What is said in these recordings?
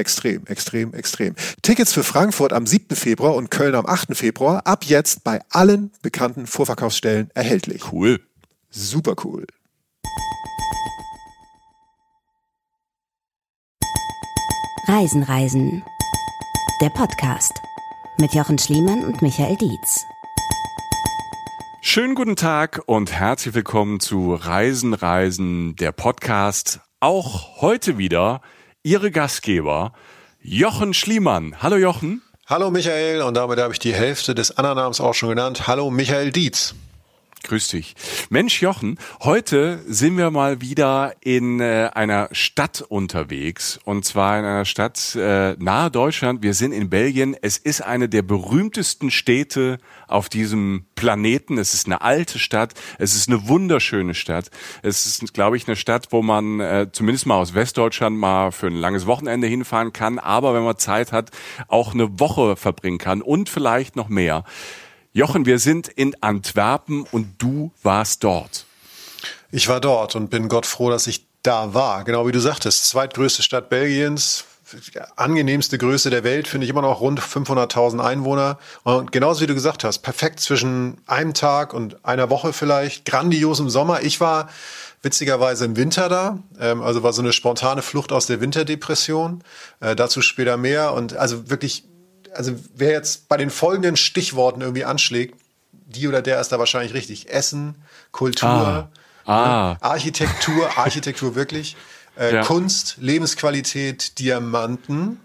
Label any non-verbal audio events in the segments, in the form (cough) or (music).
Extrem, extrem, extrem. Tickets für Frankfurt am 7. Februar und Köln am 8. Februar ab jetzt bei allen bekannten Vorverkaufsstellen erhältlich. Cool. Super cool. Reisen, Reisen. Der Podcast mit Jochen Schliemann und Michael Dietz. Schönen guten Tag und herzlich willkommen zu Reisen, Reisen, der Podcast. Auch heute wieder Ihre Gastgeber Jochen Schliemann. Hallo Jochen. Hallo Michael und damit habe ich die Hälfte des Annernamens auch schon genannt. Hallo Michael Dietz. Grüß dich. Mensch Jochen, heute sind wir mal wieder in äh, einer Stadt unterwegs und zwar in einer Stadt äh, nahe Deutschland. Wir sind in Belgien. Es ist eine der berühmtesten Städte auf diesem Planeten. Es ist eine alte Stadt. Es ist eine wunderschöne Stadt. Es ist, glaube ich, eine Stadt, wo man äh, zumindest mal aus Westdeutschland mal für ein langes Wochenende hinfahren kann, aber wenn man Zeit hat, auch eine Woche verbringen kann und vielleicht noch mehr. Jochen, wir sind in Antwerpen und du warst dort. Ich war dort und bin Gott froh, dass ich da war. Genau wie du sagtest, zweitgrößte Stadt Belgiens, angenehmste Größe der Welt, finde ich immer noch rund 500.000 Einwohner. Und genauso wie du gesagt hast, perfekt zwischen einem Tag und einer Woche vielleicht, grandios im Sommer. Ich war witzigerweise im Winter da, ähm, also war so eine spontane Flucht aus der Winterdepression. Äh, dazu später mehr und also wirklich also wer jetzt bei den folgenden Stichworten irgendwie anschlägt, die oder der ist da wahrscheinlich richtig. Essen, Kultur, ah. Ah. Architektur, (laughs) Architektur wirklich, äh, ja. Kunst, Lebensqualität, Diamanten,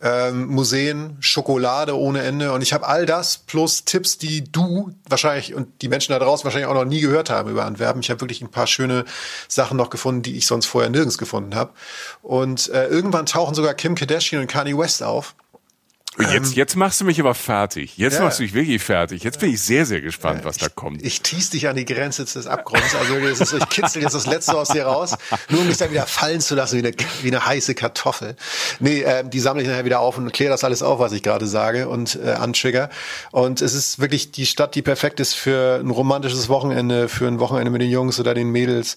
ähm, Museen, Schokolade ohne Ende. Und ich habe all das plus Tipps, die du wahrscheinlich und die Menschen da draußen wahrscheinlich auch noch nie gehört haben über Antwerpen. Ich habe wirklich ein paar schöne Sachen noch gefunden, die ich sonst vorher nirgends gefunden habe. Und äh, irgendwann tauchen sogar Kim Kardashian und Kanye West auf. Jetzt, ähm, jetzt machst du mich aber fertig. Jetzt ja. machst du mich wirklich fertig. Jetzt bin ich sehr, sehr gespannt, ja, was da kommt. Ich, ich tease dich an die Grenze des Abgrunds. Also ist, ich kitzel jetzt das Letzte aus dir raus, nur um mich dann wieder fallen zu lassen wie eine, wie eine heiße Kartoffel. Nee, äh, die sammle ich nachher wieder auf und kläre das alles auf, was ich gerade sage und äh, antrigger. Und es ist wirklich die Stadt, die perfekt ist für ein romantisches Wochenende, für ein Wochenende mit den Jungs oder den Mädels.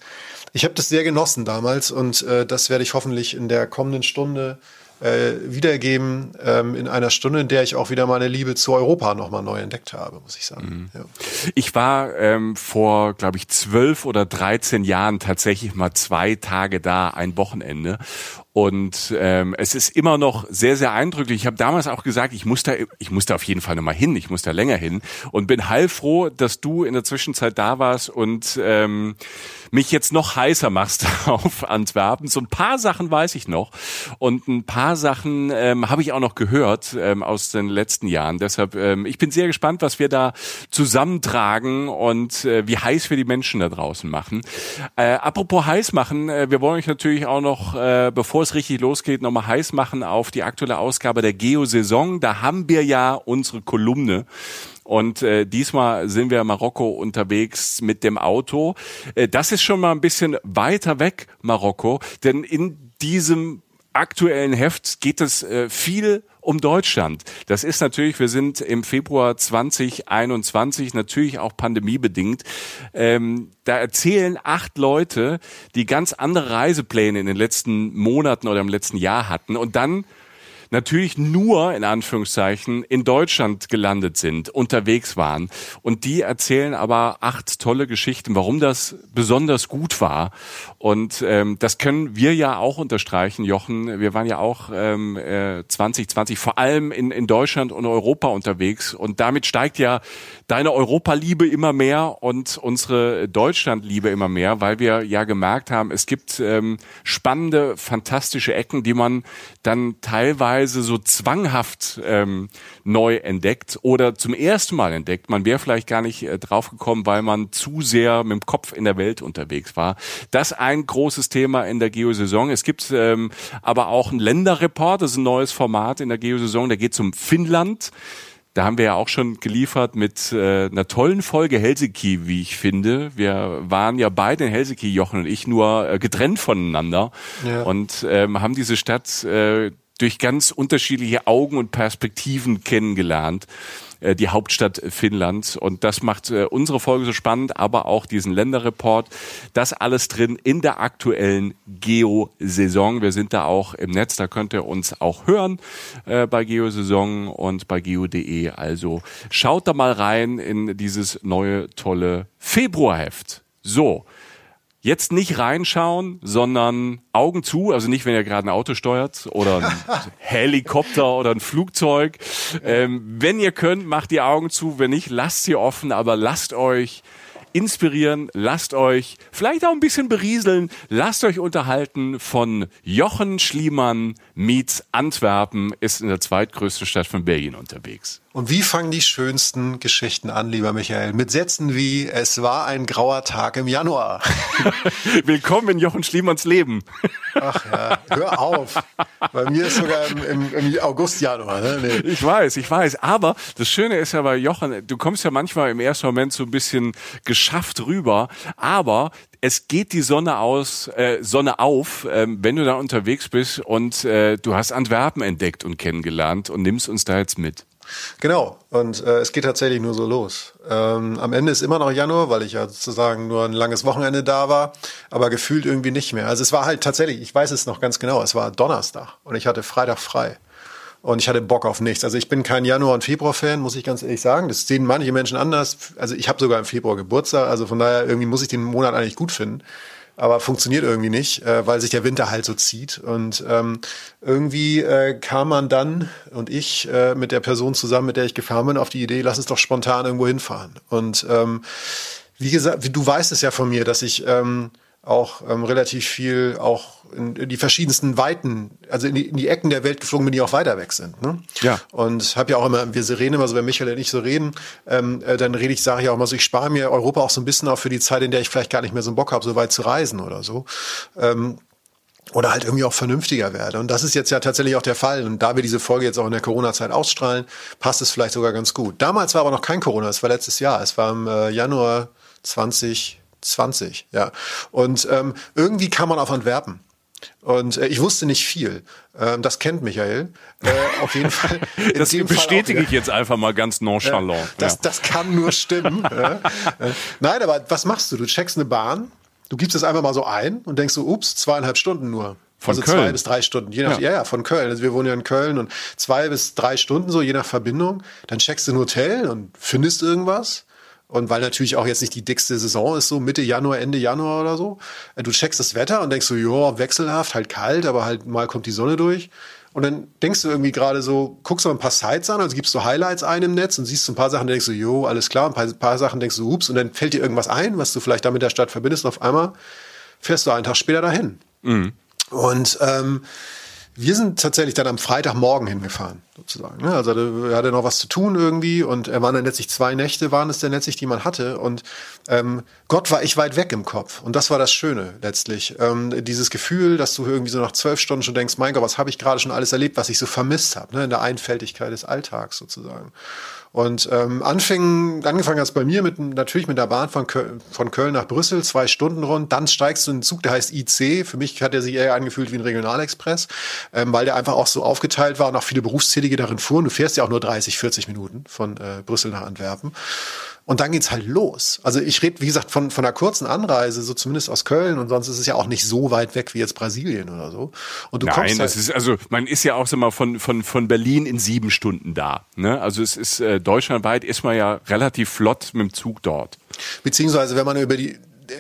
Ich habe das sehr genossen damals und äh, das werde ich hoffentlich in der kommenden Stunde äh, wiedergeben ähm, in einer Stunde, in der ich auch wieder meine Liebe zu Europa nochmal neu entdeckt habe, muss ich sagen. Mhm. Ja. Ich war ähm, vor, glaube ich, zwölf oder dreizehn Jahren tatsächlich mal zwei Tage da, ein Wochenende. Und ähm, es ist immer noch sehr, sehr eindrücklich. Ich habe damals auch gesagt, ich muss da, ich muss da auf jeden Fall nochmal hin, ich muss da länger hin. Und bin heilfroh, dass du in der Zwischenzeit da warst und ähm, mich jetzt noch heißer machst (laughs) auf Antwerpen. So ein paar Sachen weiß ich noch und ein paar Sachen ähm, habe ich auch noch gehört ähm, aus den letzten Jahren. Deshalb, ähm, ich bin sehr gespannt, was wir da zusammentragen und äh, wie heiß wir die Menschen da draußen machen. Äh, apropos heiß machen, äh, wir wollen euch natürlich auch noch, äh, bevor es richtig losgeht, nochmal heiß machen auf die aktuelle Ausgabe der Geo-Saison. Da haben wir ja unsere Kolumne und äh, diesmal sind wir in Marokko unterwegs mit dem Auto. Äh, das ist schon mal ein bisschen weiter weg, Marokko, denn in diesem aktuellen Heft geht es äh, viel um Deutschland. Das ist natürlich, wir sind im Februar 2021, natürlich auch pandemiebedingt. Ähm, da erzählen acht Leute, die ganz andere Reisepläne in den letzten Monaten oder im letzten Jahr hatten. Und dann natürlich nur in Anführungszeichen in Deutschland gelandet sind, unterwegs waren. Und die erzählen aber acht tolle Geschichten, warum das besonders gut war. Und ähm, das können wir ja auch unterstreichen, Jochen. Wir waren ja auch ähm, äh, 2020 vor allem in, in Deutschland und Europa unterwegs. Und damit steigt ja deine Europaliebe immer mehr und unsere Deutschlandliebe immer mehr, weil wir ja gemerkt haben, es gibt ähm, spannende, fantastische Ecken, die man dann teilweise so zwanghaft ähm, neu entdeckt oder zum ersten Mal entdeckt. Man wäre vielleicht gar nicht äh, draufgekommen, weil man zu sehr mit dem Kopf in der Welt unterwegs war. Das ein großes Thema in der Geosaison. Es gibt ähm, aber auch ein Länderreport, das ist ein neues Format in der Geosaison, da geht es um Finnland. Da haben wir ja auch schon geliefert mit äh, einer tollen Folge Helsinki, wie ich finde. Wir waren ja beide in Helsinki, Jochen und ich, nur äh, getrennt voneinander ja. und ähm, haben diese Stadt äh, durch ganz unterschiedliche Augen und Perspektiven kennengelernt. Äh, die Hauptstadt Finnlands. Und das macht äh, unsere Folge so spannend, aber auch diesen Länderreport. Das alles drin in der aktuellen Geo-Saison. Wir sind da auch im Netz, da könnt ihr uns auch hören äh, bei Geo-Saison und bei geo.de. Also schaut da mal rein in dieses neue, tolle Februarheft. So. Jetzt nicht reinschauen, sondern Augen zu, also nicht, wenn ihr gerade ein Auto steuert oder ein (laughs) Helikopter oder ein Flugzeug. Ähm, wenn ihr könnt, macht die Augen zu, wenn nicht, lasst sie offen, aber lasst euch inspirieren, lasst euch vielleicht auch ein bisschen berieseln, lasst euch unterhalten von Jochen Schliemann meets Antwerpen, ist in der zweitgrößten Stadt von Belgien unterwegs. Und wie fangen die schönsten Geschichten an, lieber Michael? Mit Sätzen wie, es war ein grauer Tag im Januar. (laughs) Willkommen in Jochen Schliemanns Leben. Ach ja, hör auf. Bei mir ist sogar im, im, im August, Januar. Ne? Nee. Ich weiß, ich weiß. Aber das Schöne ist ja bei Jochen, du kommst ja manchmal im ersten Moment so ein bisschen geschafft rüber, aber es geht die Sonne aus, äh, Sonne auf, äh, wenn du da unterwegs bist und äh, du hast Antwerpen entdeckt und kennengelernt und nimmst uns da jetzt mit. Genau, und äh, es geht tatsächlich nur so los. Ähm, am Ende ist immer noch Januar, weil ich ja sozusagen nur ein langes Wochenende da war, aber gefühlt irgendwie nicht mehr. Also es war halt tatsächlich, ich weiß es noch ganz genau, es war Donnerstag und ich hatte Freitag frei. Und ich hatte Bock auf nichts. Also ich bin kein Januar- und Februar-Fan, muss ich ganz ehrlich sagen. Das sehen manche Menschen anders. Also ich habe sogar im Februar Geburtstag, also von daher irgendwie muss ich den Monat eigentlich gut finden aber funktioniert irgendwie nicht, äh, weil sich der Winter halt so zieht. Und ähm, irgendwie äh, kam man dann und ich äh, mit der Person zusammen, mit der ich gefahren bin, auf die Idee, lass uns doch spontan irgendwo hinfahren. Und ähm, wie gesagt, du weißt es ja von mir, dass ich ähm, auch ähm, relativ viel auch in, in, die verschiedensten Weiten, also in die, in die Ecken der Welt geflogen bin, die auch weiter weg sind. Ne? Ja. Und habe ja auch immer, wir reden immer so, wenn Michael und ich so reden, ähm, äh, dann rede ich, sage ich auch immer so, ich spare mir Europa auch so ein bisschen auf für die Zeit, in der ich vielleicht gar nicht mehr so einen Bock habe, so weit zu reisen oder so. Ähm, oder halt irgendwie auch vernünftiger werde. Und das ist jetzt ja tatsächlich auch der Fall. Und da wir diese Folge jetzt auch in der Corona-Zeit ausstrahlen, passt es vielleicht sogar ganz gut. Damals war aber noch kein Corona, es war letztes Jahr. Es war im äh, Januar 20 20, ja. Und ähm, irgendwie kam man auf Antwerpen. Und äh, ich wusste nicht viel. Ähm, das kennt Michael. Äh, auf jeden Fall. (laughs) das bestätige auch, ich jetzt einfach mal ganz nonchalant. Äh, das, ja. das kann nur stimmen. (laughs) äh, nein, aber was machst du? Du checkst eine Bahn, du gibst es einfach mal so ein und denkst so, ups, zweieinhalb Stunden nur. Von also Köln. zwei bis drei Stunden, je nach, ja. ja, ja, von Köln. Also wir wohnen ja in Köln und zwei bis drei Stunden so, je nach Verbindung. Dann checkst du ein Hotel und findest irgendwas. Und weil natürlich auch jetzt nicht die dickste Saison ist, so Mitte Januar, Ende Januar oder so. Äh, du checkst das Wetter und denkst so, ja, wechselhaft, halt kalt, aber halt mal kommt die Sonne durch. Und dann denkst du irgendwie gerade so, guckst du ein paar Sites an, also gibst du Highlights ein im Netz und siehst so ein paar Sachen, denkst du, jo, alles klar, ein paar, paar Sachen denkst du, ups, und dann fällt dir irgendwas ein, was du vielleicht da mit der Stadt verbindest und auf einmal fährst du einen Tag später dahin. Mhm. Und ähm, wir sind tatsächlich dann am Freitagmorgen hingefahren, sozusagen. Ne? Also er hatte noch was zu tun irgendwie und er waren dann letztlich zwei Nächte, waren es dann letztlich, die man hatte. Und ähm, Gott war ich weit weg im Kopf. Und das war das Schöne letztlich. Ähm, dieses Gefühl, dass du irgendwie so nach zwölf Stunden schon denkst, mein Gott, was habe ich gerade schon alles erlebt, was ich so vermisst habe, ne? in der Einfältigkeit des Alltags sozusagen. Und ähm, anfing, angefangen hast bei mir mit natürlich mit der Bahn von Köln, von Köln nach Brüssel, zwei Stunden rund. Dann steigst du in einen Zug, der heißt IC. Für mich hat er sich eher angefühlt wie ein Regionalexpress, ähm, weil der einfach auch so aufgeteilt war und auch viele Berufstätige darin fuhren. Du fährst ja auch nur 30, 40 Minuten von äh, Brüssel nach Antwerpen. Und dann geht's halt los. Also ich rede, wie gesagt, von, von einer kurzen Anreise, so zumindest aus Köln und sonst ist es ja auch nicht so weit weg wie jetzt Brasilien oder so. Und du Nein, kommst halt das ist, also man ist ja auch so mal von, von, von Berlin in sieben Stunden da. Ne? Also es ist äh, deutschlandweit ist man ja relativ flott mit dem Zug dort. Beziehungsweise, wenn man über die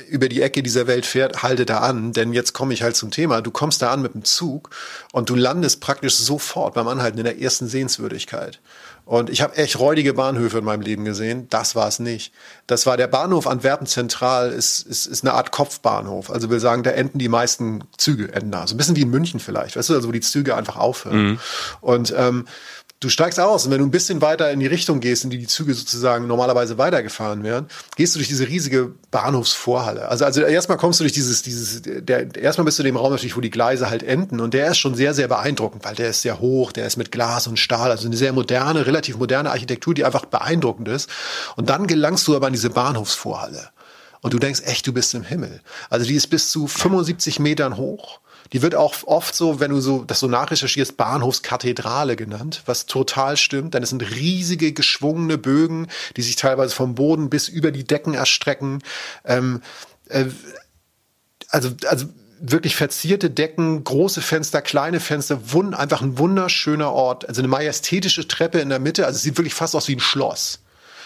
über die Ecke dieser Welt fährt, halte da an, denn jetzt komme ich halt zum Thema. Du kommst da an mit dem Zug und du landest praktisch sofort beim Anhalten in der ersten Sehenswürdigkeit. Und ich habe echt räudige Bahnhöfe in meinem Leben gesehen. Das war es nicht. Das war der Bahnhof Antwerpen Zentral, ist, ist, ist eine Art Kopfbahnhof. Also will sagen, da enden die meisten Züge, enden da. So ein bisschen wie in München vielleicht, weißt du, also wo die Züge einfach aufhören. Mhm. Und ähm, Du steigst aus und wenn du ein bisschen weiter in die Richtung gehst, in die die Züge sozusagen normalerweise weitergefahren werden, gehst du durch diese riesige Bahnhofsvorhalle. Also, also erstmal kommst du durch dieses, dieses, der, erstmal bist du in dem Raum natürlich, wo die Gleise halt enden und der ist schon sehr, sehr beeindruckend, weil der ist sehr hoch, der ist mit Glas und Stahl, also eine sehr moderne, relativ moderne Architektur, die einfach beeindruckend ist. Und dann gelangst du aber an diese Bahnhofsvorhalle. Und du denkst echt, du bist im Himmel. Also die ist bis zu 75 Metern hoch die wird auch oft so, wenn du so das so nachrecherchierst, Bahnhofskathedrale genannt, was total stimmt. Denn es sind riesige geschwungene Bögen, die sich teilweise vom Boden bis über die Decken erstrecken. Ähm, äh, also, also wirklich verzierte Decken, große Fenster, kleine Fenster, wund, einfach ein wunderschöner Ort. Also eine majestätische Treppe in der Mitte. Also es sieht wirklich fast aus wie ein Schloss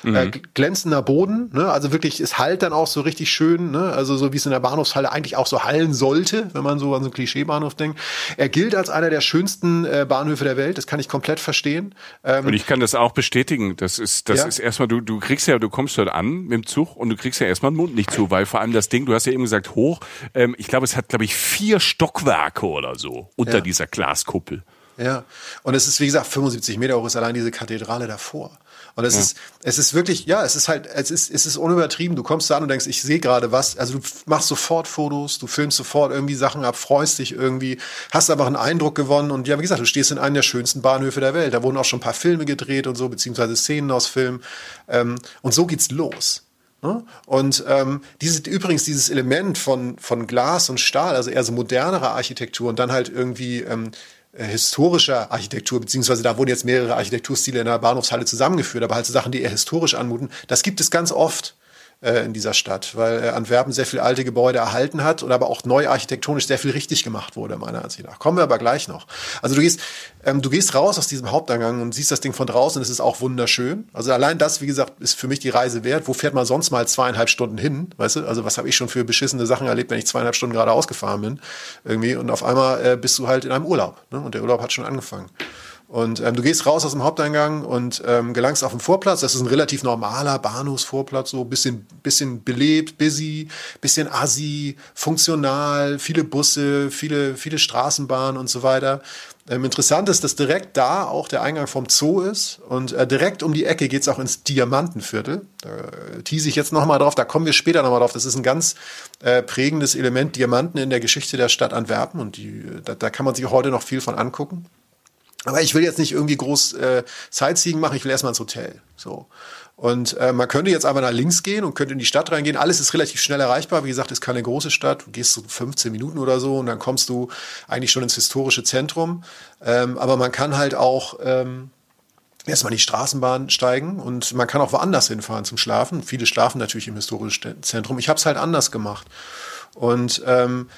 mhm. äh, glänzender Boden, ne? also wirklich, es halt dann auch so richtig schön, ne? also so wie es in der Bahnhofshalle eigentlich auch so hallen sollte, wenn man so an so einen Klischeebahnhof denkt. Er gilt als einer der schönsten äh, Bahnhöfe der Welt, das kann ich komplett verstehen. Ähm, und ich kann das auch bestätigen, das ist, das ja. ist erstmal, du, du kriegst ja, du kommst dort an mit dem Zug und du kriegst ja erstmal den Mund nicht zu, weil vor allem das Ding, du hast ja eben gesagt hoch, ähm, ich glaube, es hat, glaube ich, vier Stockwerke oder so unter ja. dieser Glaskuppel. Ja, und es ist, wie gesagt, 75 Meter hoch ist allein diese Kathedrale davor. Und es ja. ist, es ist wirklich, ja, es ist halt, es ist, es ist unübertrieben. Du kommst da an und denkst, ich sehe gerade was. Also du machst sofort Fotos, du filmst sofort irgendwie Sachen ab, freust dich irgendwie, hast einfach einen Eindruck gewonnen. Und ja, wie gesagt, du stehst in einem der schönsten Bahnhöfe der Welt. Da wurden auch schon ein paar Filme gedreht und so, beziehungsweise Szenen aus Filmen. Ähm, und so geht's los. Ne? Und ähm, dieses, übrigens dieses Element von, von Glas und Stahl, also eher so modernere Architektur und dann halt irgendwie ähm, äh, historischer Architektur, beziehungsweise da wurden jetzt mehrere Architekturstile in der Bahnhofshalle zusammengeführt, aber halt so Sachen, die eher historisch anmuten, das gibt es ganz oft äh, in dieser Stadt, weil äh, Antwerpen sehr viele alte Gebäude erhalten hat und aber auch neu architektonisch sehr viel richtig gemacht wurde, meiner Ansicht nach. Kommen wir aber gleich noch. Also du gehst, ähm, du gehst raus aus diesem Haupteingang und siehst das Ding von draußen es ist auch wunderschön. Also allein das, wie gesagt, ist für mich die Reise wert. Wo fährt man sonst mal zweieinhalb Stunden hin? Weißt du? Also was habe ich schon für beschissene Sachen erlebt, wenn ich zweieinhalb Stunden gerade ausgefahren bin? Irgendwie und auf einmal äh, bist du halt in einem Urlaub. Ne? Und der Urlaub hat schon angefangen. Und ähm, du gehst raus aus dem Haupteingang und ähm, gelangst auf den Vorplatz. Das ist ein relativ normaler Bahnhofsvorplatz, so bisschen, bisschen belebt, busy, bisschen assi, funktional, viele Busse, viele, viele Straßenbahnen und so weiter. Ähm, interessant ist, dass direkt da auch der Eingang vom Zoo ist und äh, direkt um die Ecke geht's auch ins Diamantenviertel. Da äh, tease ich jetzt nochmal drauf, da kommen wir später nochmal drauf. Das ist ein ganz äh, prägendes Element, Diamanten in der Geschichte der Stadt Antwerpen und die, da, da kann man sich heute noch viel von angucken. Aber ich will jetzt nicht irgendwie groß äh, Sightseeing machen, ich will erstmal ins Hotel. So. Und äh, man könnte jetzt einfach nach links gehen und könnte in die Stadt reingehen. Alles ist relativ schnell erreichbar. Wie gesagt, ist keine große Stadt. Du gehst so 15 Minuten oder so und dann kommst du eigentlich schon ins historische Zentrum. Ähm, aber man kann halt auch ähm, erstmal in die Straßenbahn steigen und man kann auch woanders hinfahren zum Schlafen. Viele schlafen natürlich im historischen Zentrum. Ich habe es halt anders gemacht. Und ähm,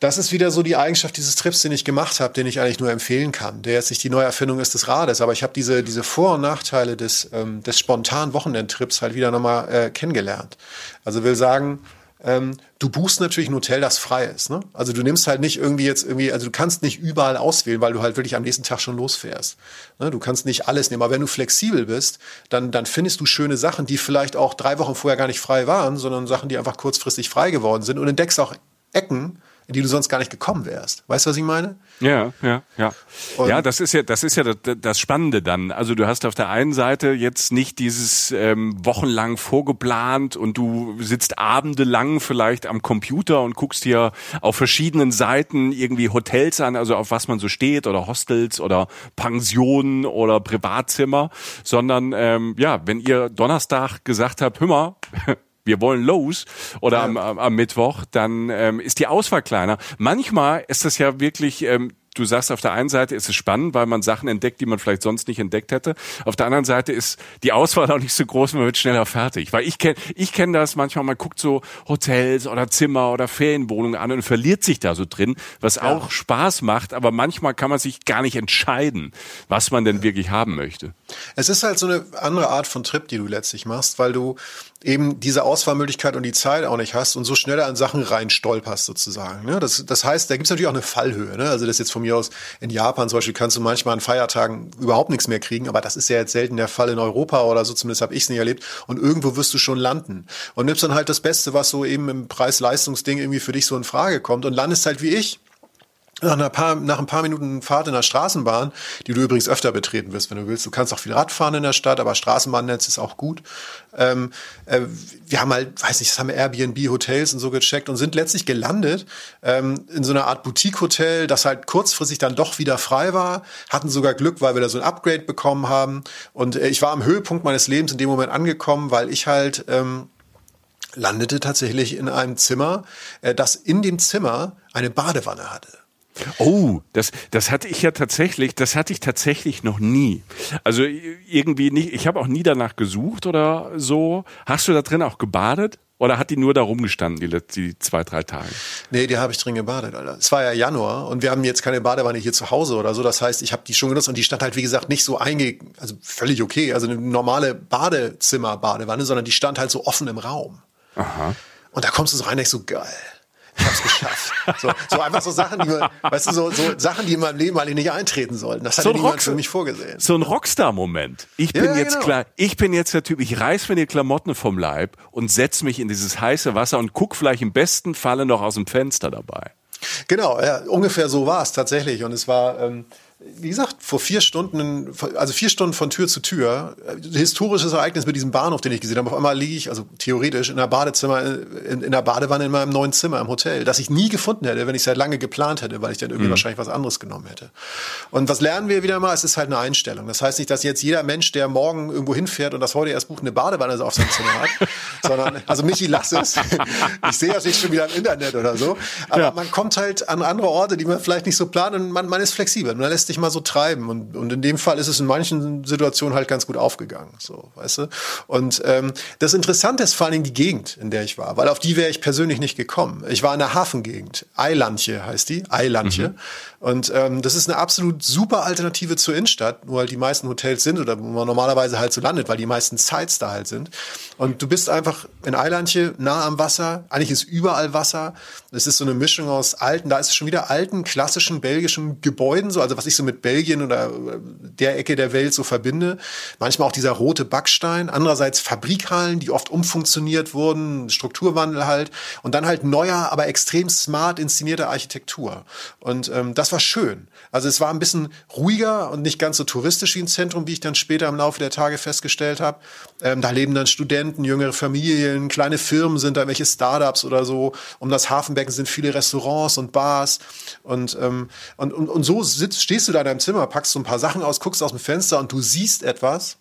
das ist wieder so die Eigenschaft dieses Trips, den ich gemacht habe, den ich eigentlich nur empfehlen kann, der jetzt nicht die Neuerfindung ist des Rades, aber ich habe diese, diese Vor- und Nachteile des, ähm, des spontanen Wochenendtrips halt wieder nochmal äh, kennengelernt. Also will sagen, ähm, du buchst natürlich ein Hotel, das frei ist. Ne? Also du nimmst halt nicht irgendwie jetzt irgendwie, also du kannst nicht überall auswählen, weil du halt wirklich am nächsten Tag schon losfährst. Ne? Du kannst nicht alles nehmen. Aber wenn du flexibel bist, dann, dann findest du schöne Sachen, die vielleicht auch drei Wochen vorher gar nicht frei waren, sondern Sachen, die einfach kurzfristig frei geworden sind und entdeckst auch Ecken, in die du sonst gar nicht gekommen wärst. Weißt du, was ich meine? Ja, ja, ja. Und ja, das ist ja, das ist ja das, das, Spannende dann. Also du hast auf der einen Seite jetzt nicht dieses ähm, wochenlang vorgeplant und du sitzt abendelang vielleicht am Computer und guckst dir auf verschiedenen Seiten irgendwie Hotels an, also auf was man so steht oder Hostels oder Pensionen oder Privatzimmer, sondern ähm, ja, wenn ihr Donnerstag gesagt habt, hör mal, (laughs) wir wollen los oder ja. am, am, am, Mittwoch, dann ähm, ist die Auswahl kleiner. Manchmal ist das ja wirklich ähm, du sagst, auf der einen Seite ist es spannend, weil man Sachen entdeckt, die man vielleicht sonst nicht entdeckt hätte. Auf der anderen Seite ist die Auswahl (laughs) auch nicht so groß, man wird schneller fertig. Weil ich kenne ich kenn das manchmal, man guckt so Hotels oder Zimmer oder Ferienwohnungen an und verliert sich da so drin, was ja. auch Spaß macht, aber manchmal kann man sich gar nicht entscheiden, was man denn wirklich haben möchte. Es ist halt so eine andere Art von Trip, die du letztlich machst, weil du eben diese Auswahlmöglichkeit und die Zeit auch nicht hast und so schneller an Sachen rein stolperst sozusagen. Ne? Das, das heißt, da gibt es natürlich auch eine Fallhöhe. Ne? Also das jetzt von mir aus in Japan zum Beispiel kannst du manchmal an Feiertagen überhaupt nichts mehr kriegen, aber das ist ja jetzt selten der Fall in Europa oder so, zumindest habe ich es nicht erlebt. Und irgendwo wirst du schon landen. Und nimmst dann halt das Beste, was so eben im Preis-Leistungs-Ding irgendwie für dich so in Frage kommt und landest halt wie ich nach, ein paar, nach ein paar Minuten Fahrt in der Straßenbahn, die du übrigens öfter betreten wirst, wenn du willst. Du kannst auch viel Rad fahren in der Stadt, aber Straßenbahnnetz ist auch gut. Ähm, äh, wir haben halt, weiß nicht, das haben Airbnb-Hotels und so gecheckt und sind letztlich gelandet ähm, in so einer Art Boutique-Hotel, das halt kurzfristig dann doch wieder frei war. Hatten sogar Glück, weil wir da so ein Upgrade bekommen haben. Und äh, ich war am Höhepunkt meines Lebens in dem Moment angekommen, weil ich halt ähm, landete tatsächlich in einem Zimmer, äh, das in dem Zimmer eine Badewanne hatte. Oh, das, das hatte ich ja tatsächlich, das hatte ich tatsächlich noch nie. Also irgendwie nicht, ich habe auch nie danach gesucht oder so. Hast du da drin auch gebadet? Oder hat die nur da rumgestanden, die, die zwei, drei Tage? Nee, die habe ich drin gebadet, Alter. Es war ja Januar und wir haben jetzt keine Badewanne hier zu Hause oder so. Das heißt, ich habe die schon genutzt und die stand halt, wie gesagt, nicht so einge... Also völlig okay. Also eine normale Badezimmer-Badewanne, sondern die stand halt so offen im Raum. Aha. Und da kommst du so rein und denkst so, geil ich hab's geschafft. So, so einfach so Sachen, die man, weißt du, so, so Sachen, die in meinem Leben eigentlich nicht eintreten sollten. Das hat so niemand Rock, für mich vorgesehen. So ein Rockstar-Moment. Ich bin ja, jetzt genau. klar, ich bin jetzt der Typ, ich reiß mir die Klamotten vom Leib und setz mich in dieses heiße Wasser und guck vielleicht im besten Falle noch aus dem Fenster dabei. Genau, ja, ungefähr so war es tatsächlich. Und es war, ähm, wie gesagt, vor vier Stunden, also vier Stunden von Tür zu Tür, historisches Ereignis mit diesem Bahnhof, den ich gesehen habe. Auf einmal liege ich, also theoretisch, in der Badezimmer, in, in der Badewanne in meinem neuen Zimmer im Hotel, das ich nie gefunden hätte, wenn ich es seit lange geplant hätte, weil ich dann irgendwie mhm. wahrscheinlich was anderes genommen hätte. Und was lernen wir wieder mal? Es ist halt eine Einstellung. Das heißt nicht, dass jetzt jeder Mensch, der morgen irgendwo hinfährt und das heute erst bucht, eine Badewanne auf seinem Zimmer hat, (laughs) sondern, also Michi, lass es. ich sehe das nicht schon wieder im Internet oder so. Aber ja. man kommt halt an andere Orte, die man vielleicht nicht so plant und man, man ist flexibel. Man lässt sich mal so treiben. Und, und in dem Fall ist es in manchen Situationen halt ganz gut aufgegangen. So, weißt du? Und ähm, das Interessante ist vor allen Dingen die Gegend, in der ich war, weil auf die wäre ich persönlich nicht gekommen. Ich war in der Hafengegend. Eilandje heißt die. Eilandje. Mhm. Und ähm, das ist eine absolut super Alternative zur Innenstadt, wo halt die meisten Hotels sind oder wo man normalerweise halt so landet, weil die meisten Sites da halt sind. Und du bist einfach in Eilandje nah am Wasser. Eigentlich ist überall Wasser. Es ist so eine Mischung aus alten, da ist es schon wieder alten, klassischen belgischen Gebäuden, so, also was ich so mit Belgien oder der Ecke der Welt so verbinde. Manchmal auch dieser rote Backstein. Andererseits Fabrikhallen, die oft umfunktioniert wurden, Strukturwandel halt. Und dann halt neuer, aber extrem smart inszenierte Architektur. Und ähm, das war schön. Also es war ein bisschen ruhiger und nicht ganz so touristisch wie ein Zentrum, wie ich dann später im Laufe der Tage festgestellt habe. Ähm, da leben dann Studenten, jüngere Familien, kleine Firmen sind da, welche Startups oder so. Um das Hafenbecken sind viele Restaurants und Bars. Und, ähm, und, und, und so sitzt, stehst du da in deinem Zimmer, packst so ein paar Sachen aus, guckst aus dem Fenster und du siehst etwas,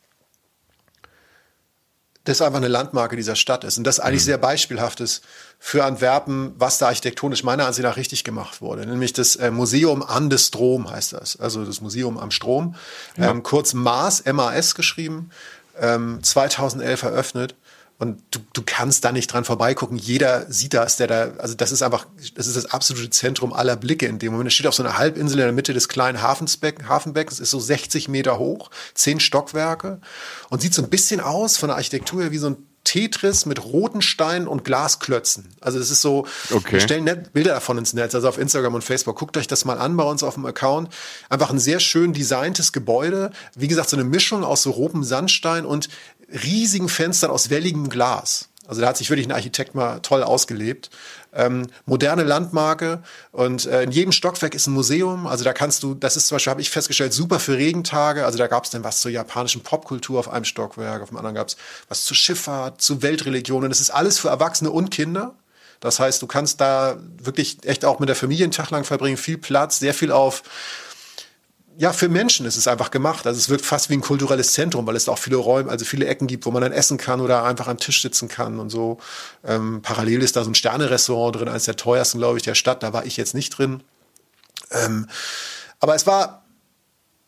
das einfach eine Landmarke dieser Stadt ist. Und das eigentlich mhm. sehr beispielhaft ist für Antwerpen, was da architektonisch meiner Ansicht nach richtig gemacht wurde. Nämlich das äh, Museum an des Strom heißt das. Also das Museum am Strom. Ja. Ähm, kurz MAS, M-A-S geschrieben, ähm, 2011 eröffnet. Und du, du kannst da nicht dran vorbeigucken. Jeder sieht das, der da, also das ist einfach, das ist das absolute Zentrum aller Blicke in dem Moment. Es steht auf so einer Halbinsel in der Mitte des kleinen Hafensbeck, Hafenbeckens, ist so 60 Meter hoch, zehn Stockwerke und sieht so ein bisschen aus von der Architektur her wie so ein Tetris mit roten Steinen und Glasklötzen. Also das ist so, okay. wir stellen Bilder davon ins Netz, also auf Instagram und Facebook. Guckt euch das mal an bei uns auf dem Account. Einfach ein sehr schön designtes Gebäude. Wie gesagt, so eine Mischung aus so rotem Sandstein und riesigen Fenstern aus welligem Glas. Also da hat sich wirklich ein Architekt mal toll ausgelebt. Ähm, moderne Landmarke und äh, in jedem Stockwerk ist ein Museum. Also da kannst du, das ist zum Beispiel, habe ich festgestellt, super für Regentage. Also da gab es dann was zur japanischen Popkultur auf einem Stockwerk, auf dem anderen gab es was zur Schifffahrt, zu Weltreligionen. Das ist alles für Erwachsene und Kinder. Das heißt, du kannst da wirklich echt auch mit der Familie einen Tag lang verbringen, viel Platz, sehr viel auf ja, für Menschen ist es einfach gemacht. Also es wirkt fast wie ein kulturelles Zentrum, weil es auch viele Räume, also viele Ecken gibt, wo man dann essen kann oder einfach am Tisch sitzen kann und so. Ähm, parallel ist da so ein Sterne-Restaurant drin, eines der teuersten, glaube ich, der Stadt. Da war ich jetzt nicht drin. Ähm, aber es war,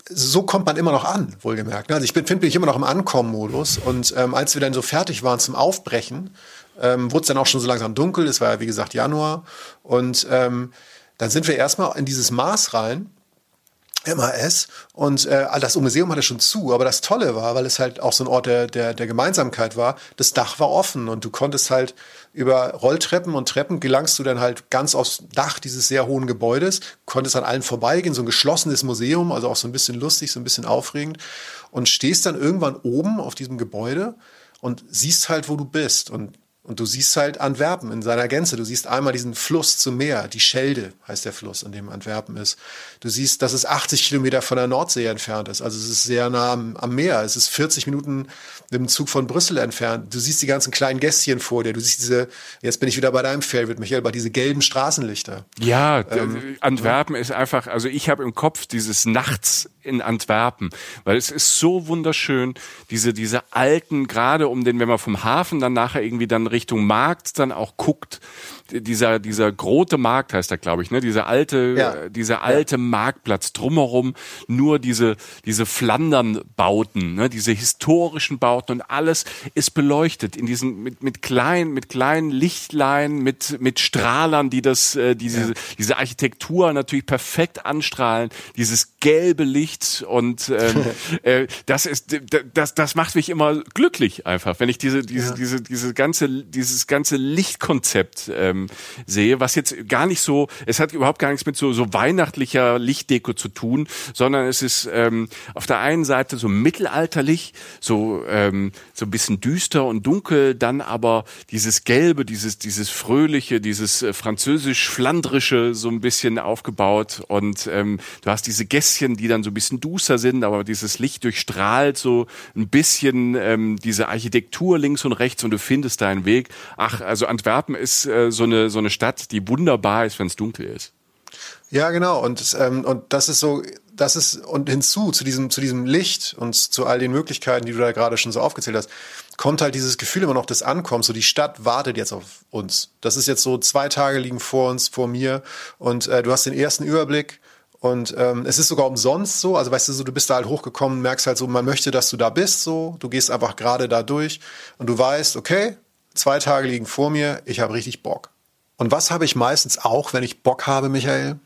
so kommt man immer noch an, wohlgemerkt. Also ich bin, finde mich immer noch im Ankommen-Modus. Und ähm, als wir dann so fertig waren zum Aufbrechen, ähm, wurde es dann auch schon so langsam dunkel. Es war ja, wie gesagt, Januar. Und ähm, dann sind wir erstmal in dieses Maß rein. MAS und äh, das Museum hatte schon zu, aber das Tolle war, weil es halt auch so ein Ort der, der, der Gemeinsamkeit war, das Dach war offen und du konntest halt über Rolltreppen und Treppen gelangst du dann halt ganz aufs Dach dieses sehr hohen Gebäudes, konntest an allen vorbeigehen, so ein geschlossenes Museum, also auch so ein bisschen lustig, so ein bisschen aufregend und stehst dann irgendwann oben auf diesem Gebäude und siehst halt, wo du bist und und du siehst halt Antwerpen in seiner Gänze. Du siehst einmal diesen Fluss zum Meer, die Schelde heißt der Fluss, an dem Antwerpen ist. Du siehst, dass es 80 Kilometer von der Nordsee entfernt ist. Also es ist sehr nah am, am Meer. Es ist 40 Minuten mit dem Zug von Brüssel entfernt. Du siehst die ganzen kleinen Gässchen vor dir. Du siehst diese, jetzt bin ich wieder bei deinem Favorite, Michael, bei diese gelben Straßenlichter. Ja, ähm, Antwerpen ja. ist einfach, also ich habe im Kopf dieses Nachts in Antwerpen, weil es ist so wunderschön, diese, diese alten, gerade um den, wenn man vom Hafen dann nachher irgendwie dann Richtung Markt dann auch guckt, dieser, dieser große Markt heißt er, glaube ich, ne? Dieser alte, ja. dieser alte ja. Marktplatz drumherum, nur diese, diese Flandern-Bauten, ne? Diese historischen Bauten und alles ist beleuchtet in diesen, mit, mit kleinen, mit kleinen Lichtlein, mit, mit Strahlern, die das, äh, diese, ja. diese Architektur natürlich perfekt anstrahlen, dieses gelbe Licht und ähm, (laughs) äh, das ist, das, das macht mich immer glücklich einfach, wenn ich diese, diese, diese, diese ganze, dieses ganze Lichtkonzept äh, ähm, sehe, was jetzt gar nicht so, es hat überhaupt gar nichts mit so, so weihnachtlicher Lichtdeko zu tun, sondern es ist ähm, auf der einen Seite so mittelalterlich, so ähm, so ein bisschen düster und dunkel, dann aber dieses Gelbe, dieses dieses fröhliche, dieses äh, französisch-flandrische so ein bisschen aufgebaut und ähm, du hast diese Gässchen, die dann so ein bisschen duster sind, aber dieses Licht durchstrahlt so ein bisschen ähm, diese Architektur links und rechts und du findest deinen Weg. Ach, also Antwerpen ist äh, so eine, so eine Stadt, die wunderbar ist, wenn es dunkel ist. Ja, genau. Und, ähm, und das ist so, das ist, und hinzu zu diesem, zu diesem Licht und zu all den Möglichkeiten, die du da gerade schon so aufgezählt hast, kommt halt dieses Gefühl immer noch des Ankommens. So die Stadt wartet jetzt auf uns. Das ist jetzt so zwei Tage liegen vor uns, vor mir und äh, du hast den ersten Überblick. Und ähm, es ist sogar umsonst so, also weißt du, so, du bist da halt hochgekommen, merkst halt so, man möchte, dass du da bist, so, du gehst einfach gerade da durch und du weißt, okay, Zwei Tage liegen vor mir, ich habe richtig Bock. Und was habe ich meistens auch, wenn ich Bock habe, Michael?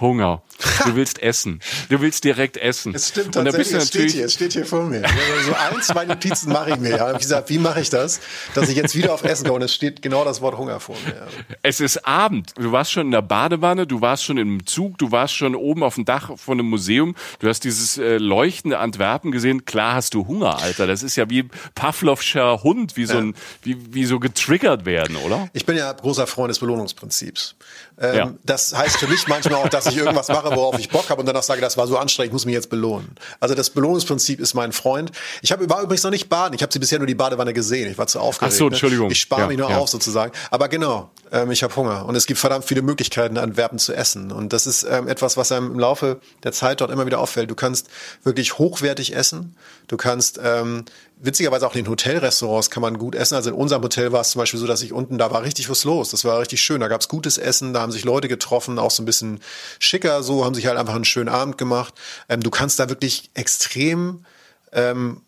Hunger. Du willst essen. Du willst direkt essen. Es stimmt und tatsächlich. Es steht hier, es steht hier vor mir. So ein, zwei Notizen mache ich mir. Ja. Ich gesagt, wie mache ich das, dass ich jetzt wieder auf Essen komme? Und es steht genau das Wort Hunger vor mir. Es ist Abend. Du warst schon in der Badewanne, du warst schon im Zug, du warst schon oben auf dem Dach von einem Museum. Du hast dieses äh, leuchtende Antwerpen gesehen. Klar hast du Hunger, Alter. Das ist ja wie Pavlovscher Hund, wie so ein, wie, wie so getriggert werden, oder? Ich bin ja großer Freund des Belohnungsprinzips. Ähm, ja. Das heißt für mich manchmal auch, dass ich irgendwas mache, worauf ich Bock habe und danach sage, das war so anstrengend, ich muss mich jetzt belohnen. Also das Belohnungsprinzip ist mein Freund. Ich habe war übrigens noch nicht baden. Ich habe sie bisher nur die Badewanne gesehen. Ich war zu aufgeregt. Ach so, ne? Entschuldigung. Ich spare ja, mich nur ja. auf sozusagen. Aber genau, ähm, ich habe Hunger und es gibt verdammt viele Möglichkeiten, Antwerpen zu essen. Und das ist ähm, etwas, was einem im Laufe der Zeit dort immer wieder auffällt. Du kannst wirklich hochwertig essen. Du kannst ähm, witzigerweise auch in den Hotelrestaurants kann man gut essen. Also in unserem Hotel war es zum Beispiel so, dass ich unten, da war richtig was los. Das war richtig schön. Da gab's gutes Essen, da haben sich Leute getroffen, auch so ein bisschen schicker, so haben sich halt einfach einen schönen Abend gemacht. Ähm, du kannst da wirklich extrem ähm,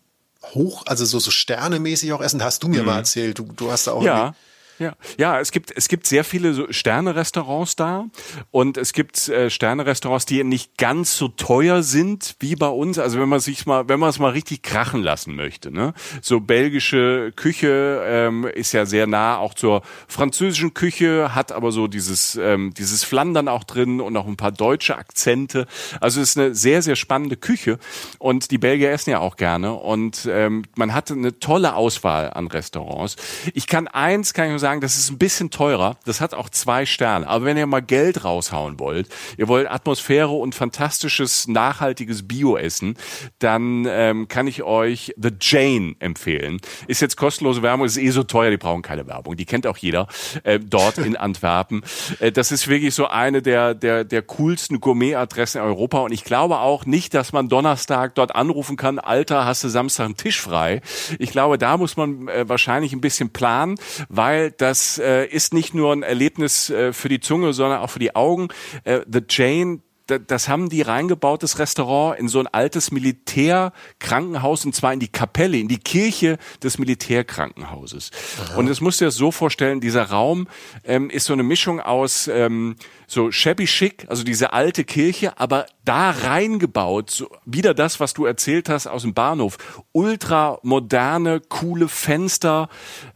hoch, also so, so sternemäßig auch essen. Hast du mir mhm. mal erzählt. Du, du hast da auch ja. Ja, ja, es gibt es gibt sehr viele so Sterne-Restaurants da und es gibt äh, Sterne-Restaurants, die nicht ganz so teuer sind wie bei uns. Also wenn man sich mal, wenn man es mal richtig krachen lassen möchte, ne? So belgische Küche ähm, ist ja sehr nah auch zur französischen Küche, hat aber so dieses ähm, dieses Flandern auch drin und auch ein paar deutsche Akzente. Also es ist eine sehr sehr spannende Küche und die Belgier essen ja auch gerne und ähm, man hat eine tolle Auswahl an Restaurants. Ich kann eins kann ich nur sagen, das ist ein bisschen teurer. Das hat auch zwei Sterne. Aber wenn ihr mal Geld raushauen wollt, ihr wollt Atmosphäre und fantastisches, nachhaltiges Bio-Essen, dann ähm, kann ich euch The Jane empfehlen. Ist jetzt kostenlose Werbung, ist eh so teuer, die brauchen keine Werbung. Die kennt auch jeder äh, dort in Antwerpen. (laughs) Äh, das ist wirklich so eine der, der, der coolsten Gourmet-Adressen in Europa. Und ich glaube auch nicht, dass man Donnerstag dort anrufen kann, Alter, hast du Samstag einen Tisch frei. Ich glaube, da muss man äh, wahrscheinlich ein bisschen planen, weil das äh, ist nicht nur ein Erlebnis äh, für die Zunge, sondern auch für die Augen. Äh, The Jane das haben die reingebautes Restaurant in so ein altes Militärkrankenhaus und zwar in die Kapelle, in die Kirche des Militärkrankenhauses. Aha. Und das musst du dir so vorstellen, dieser Raum ähm, ist so eine Mischung aus ähm, so shabby chic, also diese alte Kirche, aber da reingebaut, so wieder das, was du erzählt hast aus dem Bahnhof, ultra moderne, coole Fenster,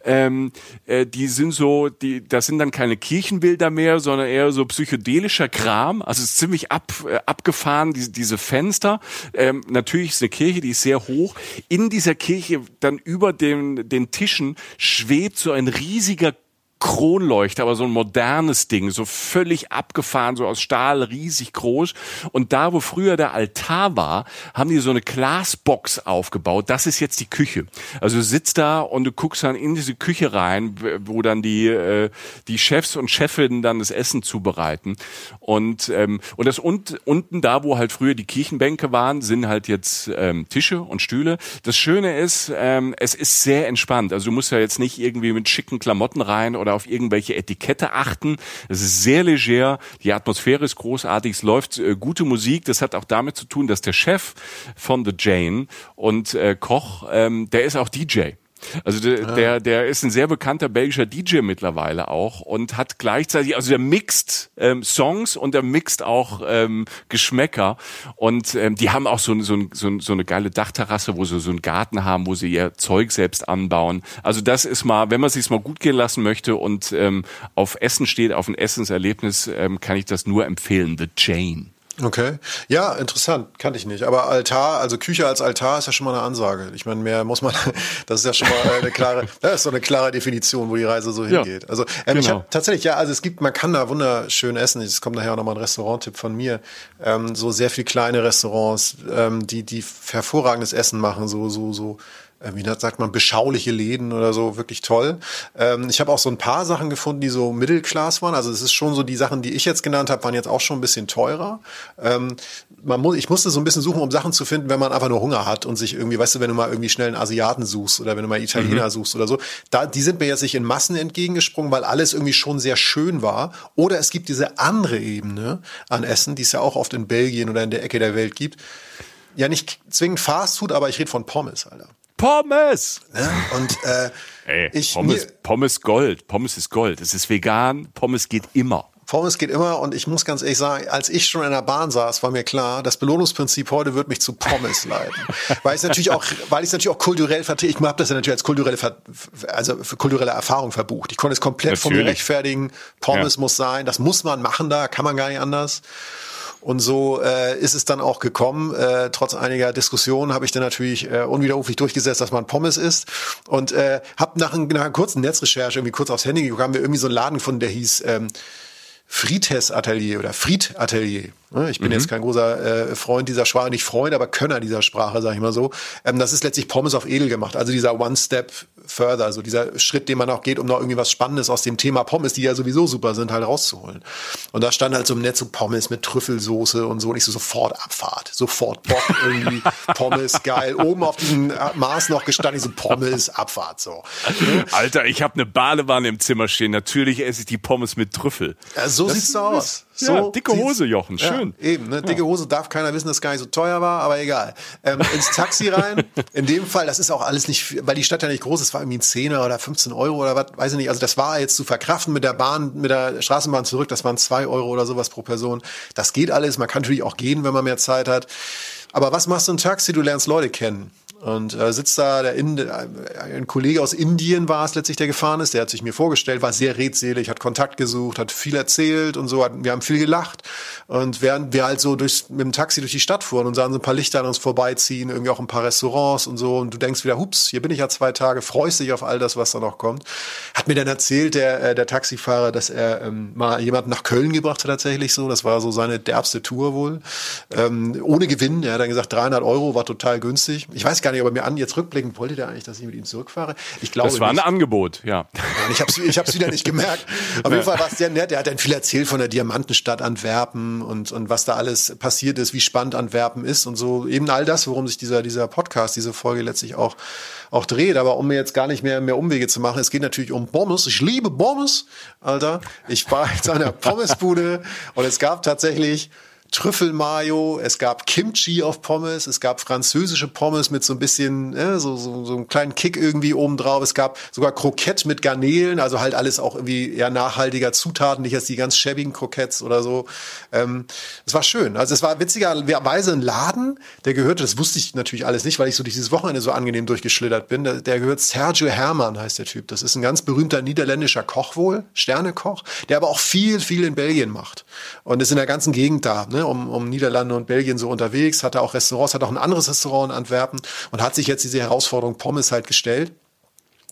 ähm, äh, die sind so, die, das sind dann keine Kirchenbilder mehr, sondern eher so psychedelischer Kram, also es ist ziemlich ab, äh, abgefahren, diese, diese Fenster, ähm, natürlich ist eine Kirche, die ist sehr hoch, in dieser Kirche dann über den, den Tischen schwebt so ein riesiger Kronleuchter, aber so ein modernes Ding, so völlig abgefahren, so aus Stahl, riesig groß. Und da, wo früher der Altar war, haben die so eine Glasbox aufgebaut. Das ist jetzt die Küche. Also du sitzt da und du guckst dann in diese Küche rein, wo dann die, äh, die Chefs und Chefinnen dann das Essen zubereiten. Und, ähm, und das und, unten da, wo halt früher die Kirchenbänke waren, sind halt jetzt ähm, Tische und Stühle. Das Schöne ist, ähm, es ist sehr entspannt. Also du musst ja jetzt nicht irgendwie mit schicken Klamotten rein oder oder auf irgendwelche Etikette achten. Es ist sehr leger, die Atmosphäre ist großartig, es läuft äh, gute Musik. Das hat auch damit zu tun, dass der Chef von The Jane und äh, Koch, ähm, der ist auch DJ. Also der, ah. der, der ist ein sehr bekannter belgischer DJ mittlerweile auch und hat gleichzeitig, also der mixt ähm, Songs und der mixt auch ähm, Geschmäcker und ähm, die haben auch so, so, so, so eine geile Dachterrasse, wo sie so einen Garten haben, wo sie ihr Zeug selbst anbauen. Also das ist mal, wenn man sich mal gut gehen lassen möchte und ähm, auf Essen steht, auf ein Essenserlebnis, ähm, kann ich das nur empfehlen. The Chain. Okay. Ja, interessant. Kannte ich nicht. Aber Altar, also Küche als Altar ist ja schon mal eine Ansage. Ich meine, mehr muss man, (laughs) das ist ja schon mal eine klare, (laughs) das ist so eine klare Definition, wo die Reise so hingeht. Ja, also ähm, genau. ich habe tatsächlich, ja, also es gibt, man kann da wunderschön essen. Es kommt nachher auch nochmal ein Restauranttipp von mir. Ähm, so sehr viel kleine Restaurants, ähm, die, die hervorragendes Essen machen, so, so, so äh, wie sagt man, beschauliche Läden oder so, wirklich toll. Ähm, ich habe auch so ein paar Sachen gefunden, die so Mittelklass waren. Also es ist schon so, die Sachen, die ich jetzt genannt habe, waren jetzt auch schon ein bisschen teurer. Ähm, man muss, ich musste so ein bisschen suchen, um Sachen zu finden, wenn man einfach nur Hunger hat und sich irgendwie, weißt du, wenn du mal irgendwie schnell einen Asiaten suchst oder wenn du mal Italiener mhm. suchst oder so, da, die sind mir jetzt nicht in Massen entgegengesprungen, weil alles irgendwie schon sehr schön war. Oder es gibt diese andere Ebene an Essen, die es ja auch oft in Belgien oder in der Ecke der Welt gibt. Ja, nicht zwingend Fastfood, aber ich rede von Pommes, Alter. Pommes. Ne? Und äh, Ey, ich, Pommes, mir, Pommes Gold. Pommes ist Gold. Es ist vegan. Pommes geht immer. Pommes geht immer und ich muss ganz ehrlich sagen, als ich schon in der Bahn saß, war mir klar, das Belohnungsprinzip heute wird mich zu Pommes leiten. (laughs) weil ich natürlich auch, weil ich es natürlich auch kulturell vertrete. Ich habe das ja natürlich als kulturelle, also kulturelle Erfahrung verbucht. Ich konnte es komplett natürlich. von mir rechtfertigen. Pommes ja. muss sein, das muss man machen da, kann man gar nicht anders. Und so äh, ist es dann auch gekommen. Äh, trotz einiger Diskussionen habe ich dann natürlich äh, unwiderruflich durchgesetzt, dass man Pommes isst. Und äh, habe nach, nach einer kurzen Netzrecherche irgendwie kurz aufs Handy geguckt, haben wir irgendwie so einen Laden gefunden, der hieß ähm, Friedhes Atelier oder Fried Atelier. Ne, ich bin mhm. jetzt kein großer äh, Freund dieser Sprache, nicht Freund, aber Könner dieser Sprache, sage ich mal so. Ähm, das ist letztlich Pommes auf edel gemacht. Also dieser One Step Further, also dieser Schritt, den man auch geht, um noch irgendwie was Spannendes aus dem Thema Pommes, die ja sowieso super sind, halt rauszuholen. Und da stand halt so im Netz so Pommes mit Trüffelsoße und so. Und ich so sofort Abfahrt, sofort Bock irgendwie, (laughs) Pommes, geil. Oben auf diesem Maß noch gestanden, ich so Pommes, Abfahrt, so. Alter, ich habe eine Badewanne im Zimmer stehen. Natürlich esse ich die Pommes mit Trüffel. Ja, so das sieht's aus. So ja, dicke Hose, Jochen, schön. Ja, eben, ne? dicke Hose darf keiner wissen, dass es gar nicht so teuer war, aber egal. Ähm, ins Taxi rein. (laughs) In dem Fall, das ist auch alles nicht, weil die Stadt ja nicht groß ist, war irgendwie ein Zehner oder 15 Euro oder was, weiß ich nicht. Also das war jetzt zu verkraften mit der Bahn, mit der Straßenbahn zurück. Das waren zwei Euro oder sowas pro Person. Das geht alles. Man kann natürlich auch gehen, wenn man mehr Zeit hat. Aber was machst du im Taxi? Du lernst Leute kennen. Und äh, sitzt da der Ind äh, ein Kollege aus Indien war es letztlich, der gefahren ist. Der hat sich mir vorgestellt, war sehr redselig, hat Kontakt gesucht, hat viel erzählt und so. Hat, wir haben viel gelacht. Und während wir halt so durchs, mit dem Taxi durch die Stadt fuhren und sahen so ein paar Lichter an uns vorbeiziehen, irgendwie auch ein paar Restaurants und so. Und du denkst wieder, hups, hier bin ich ja zwei Tage, freust dich auf all das, was da noch kommt. Hat mir dann erzählt, der, äh, der Taxifahrer, dass er ähm, mal jemanden nach Köln gebracht hat tatsächlich so. Das war so seine derbste Tour wohl. Ähm, ohne Gewinn. Er hat dann gesagt, 300 Euro war total günstig. Ich weiß gar gar nicht, ob er mir an, jetzt rückblickend wollte der eigentlich, dass ich mit ihm zurückfahre. Ich glaube Das war nicht. ein Angebot, ja. ich habe es ich hab's wieder nicht gemerkt. Auf jeden Fall war es sehr nett. Er hat dann viel erzählt von der Diamantenstadt Antwerpen und, und was da alles passiert ist, wie spannend Antwerpen ist und so. Eben all das, worum sich dieser, dieser Podcast, diese Folge letztlich auch, auch dreht. Aber um mir jetzt gar nicht mehr, mehr Umwege zu machen, es geht natürlich um Pommes. Ich liebe Pommes, Alter. Ich war jetzt an der Pommesbude und es gab tatsächlich Trüffelmayo, es gab Kimchi auf Pommes, es gab französische Pommes mit so ein bisschen, äh, so, so, so einem kleinen Kick irgendwie oben drauf. Es gab sogar Kroketten mit Garnelen, also halt alles auch irgendwie eher nachhaltiger Zutaten, nicht als die ganz schäbigen Krokettes oder so. Ähm, es war schön. Also es war witzigerweise ein Laden, der gehörte, das wusste ich natürlich alles nicht, weil ich so dieses Wochenende so angenehm durchgeschlittert bin. Der, der gehört Sergio Hermann, heißt der Typ. Das ist ein ganz berühmter niederländischer Koch wohl, Sternekoch, der aber auch viel, viel in Belgien macht. Und ist in der ganzen Gegend da. Ne? Ne, um, um Niederlande und Belgien so unterwegs, hatte auch Restaurants, hat auch ein anderes Restaurant in Antwerpen und hat sich jetzt diese Herausforderung Pommes halt gestellt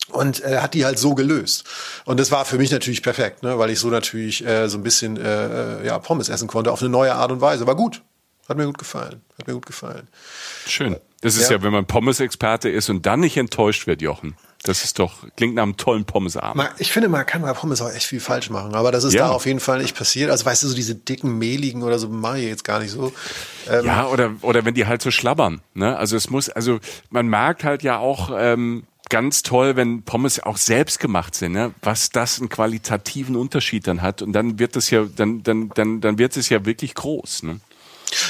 und äh, hat die halt so gelöst. Und das war für mich natürlich perfekt, ne, weil ich so natürlich äh, so ein bisschen äh, äh ja, Pommes essen konnte auf eine neue Art und Weise. War gut. Hat mir gut gefallen. Hat mir gut gefallen. Schön. Das ist ja, ja wenn man Pommes-Experte ist und dann nicht enttäuscht wird, Jochen. Das ist doch, klingt nach einem tollen Pommesabend. Ich finde, man kann bei Pommes auch echt viel falsch machen, aber das ist ja. da auf jeden Fall nicht passiert. Also weißt du, so diese dicken, mehligen oder so mache ich jetzt gar nicht so. Ähm ja, oder, oder wenn die halt so schlabbern. Ne? Also es muss, also man merkt halt ja auch, ähm, ganz toll, wenn Pommes auch selbst gemacht sind, ne? was das einen qualitativen Unterschied dann hat. Und dann wird das ja, dann, dann, dann, dann wird es ja wirklich groß. Ne?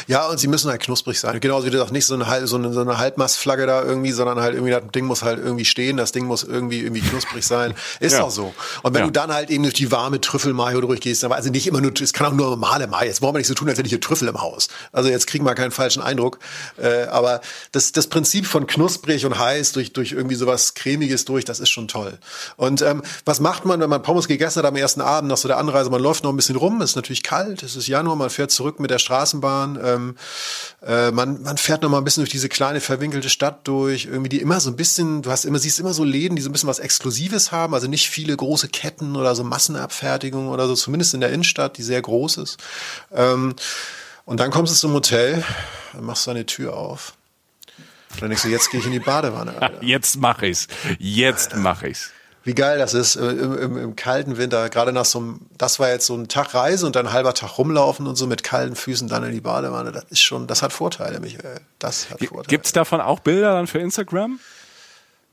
Ja, und sie müssen halt knusprig sein. Genauso wie du sagst, nicht so eine, so eine, so eine Halbmastflagge da irgendwie, sondern halt irgendwie, das Ding muss halt irgendwie stehen, das Ding muss irgendwie, irgendwie knusprig sein. Ist ja. auch so. Und wenn ja. du dann halt eben durch die warme Trüffelmayo durchgehst, aber also nicht immer nur, es kann auch nur normale Mayo. Jetzt wollen wir nicht so tun, als hätte ich hier Trüffel im Haus. Also jetzt kriegen wir keinen falschen Eindruck. Äh, aber das, das Prinzip von knusprig und heiß durch, durch irgendwie sowas cremiges durch, das ist schon toll. Und ähm, was macht man, wenn man Pommes gegessen hat am ersten Abend nach so der Anreise? Man läuft noch ein bisschen rum, es ist natürlich kalt, es ist Januar, man fährt zurück mit der Straßenbahn. Ähm, ähm, äh, man, man fährt noch mal ein bisschen durch diese kleine verwinkelte Stadt durch, irgendwie die immer so ein bisschen, du hast immer, siehst immer so Läden, die so ein bisschen was Exklusives haben, also nicht viele große Ketten oder so Massenabfertigung oder so, zumindest in der Innenstadt, die sehr groß ist. Ähm, und dann kommst du zum Hotel, machst deine Tür auf. Und dann denkst du, jetzt gehe ich in die Badewanne. Alter. (laughs) Jetzt mach ich's. Jetzt Alter. mach ich's wie geil das ist äh, im, im, im kalten Winter, gerade nach so einem, das war jetzt so ein Tag Reise und dann ein halber Tag rumlaufen und so mit kalten Füßen dann in die Badewanne, das ist schon, das hat Vorteile, Michael. Das hat Vorteile. Gibt's davon auch Bilder dann für Instagram?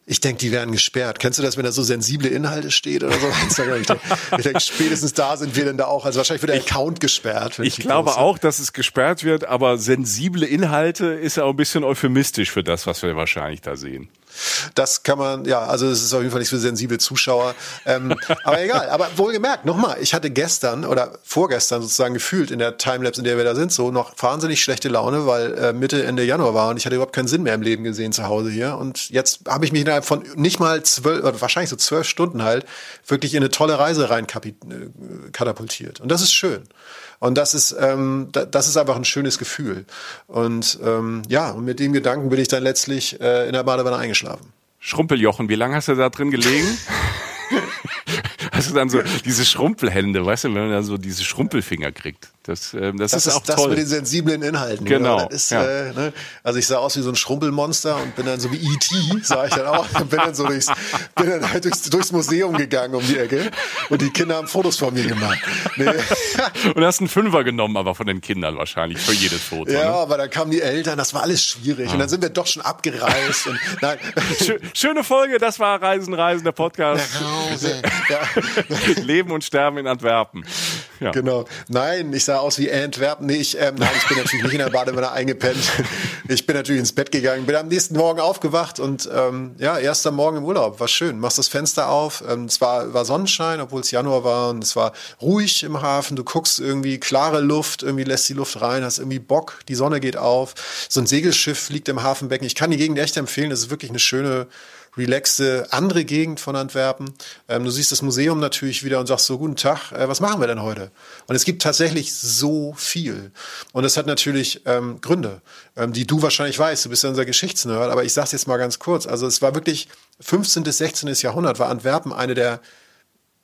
Ich denke, die werden gesperrt. Kennst du das, wenn da so sensible Inhalte steht oder so? (laughs) Ich denke, denk, spätestens da sind wir denn da auch. Also wahrscheinlich wird der Account gesperrt. Ich, ich glaube poste. auch, dass es gesperrt wird, aber sensible Inhalte ist ja auch ein bisschen euphemistisch für das, was wir wahrscheinlich da sehen. Das kann man, ja, also es ist auf jeden Fall nicht für sensible Zuschauer. Ähm, (laughs) aber egal, aber wohlgemerkt, nochmal, ich hatte gestern oder vorgestern sozusagen gefühlt in der Timelapse, in der wir da sind, so noch wahnsinnig schlechte Laune, weil äh, Mitte, Ende Januar war und ich hatte überhaupt keinen Sinn mehr im Leben gesehen zu Hause hier. Und jetzt habe ich mich innerhalb von nicht mal zwölf, oder wahrscheinlich so zwölf Stunden halt, wirklich in eine tolle Reise rein äh, katapultiert. Und das ist schön. Und das ist, ähm, das ist einfach ein schönes Gefühl. Und ähm, ja, und mit dem Gedanken bin ich dann letztlich äh, in der Badewanne eingeschlafen. Schrumpeljochen, wie lange hast du da drin gelegen? (laughs) hast du dann so diese Schrumpelhände, weißt du, wenn man dann so diese Schrumpelfinger kriegt. Das, äh, das, das ist, ist, auch das toll. mit den sensiblen Inhalten. Genau. Ist, ja. äh, ne? Also ich sah aus wie so ein Schrumpelmonster und bin dann so wie E.T., sah ich dann auch. Und bin dann so durchs, bin dann halt durchs, durchs Museum gegangen um die Ecke und die Kinder haben Fotos von mir gemacht. Nee. Und hast einen Fünfer genommen, aber von den Kindern wahrscheinlich für jedes Foto. Ja, ne? aber dann kamen die Eltern, das war alles schwierig. Ah. Und dann sind wir doch schon abgereist. und, (laughs) nein. Schöne Folge, das war Reisen, Reisen, der Podcast. (laughs) Leben und Sterben in Antwerpen. Ja. Genau. Nein, ich sah aus wie Antwerpen. Nee, ich, ähm, nein, ich bin natürlich nicht in der Badewanne eingepennt. Ich bin natürlich ins Bett gegangen, bin am nächsten Morgen aufgewacht und ähm, ja, erster Morgen im Urlaub. War schön. Machst das Fenster auf. Ähm, es war, war Sonnenschein, obwohl es Januar war und es war ruhig im Hafen. Du guckst irgendwie klare Luft, irgendwie lässt die Luft rein, hast irgendwie Bock, die Sonne geht auf. So ein Segelschiff liegt im Hafenbecken. Ich kann die Gegend echt empfehlen. Das ist wirklich eine schöne relaxte andere Gegend von Antwerpen. Ähm, du siehst das Museum natürlich wieder und sagst so, guten Tag, äh, was machen wir denn heute? Und es gibt tatsächlich so viel. Und es hat natürlich ähm, Gründe, ähm, die du wahrscheinlich weißt. Du bist ja unser Geschichtsnerd, aber ich sag's jetzt mal ganz kurz. Also es war wirklich 15. bis 16. Jahrhundert war Antwerpen eine der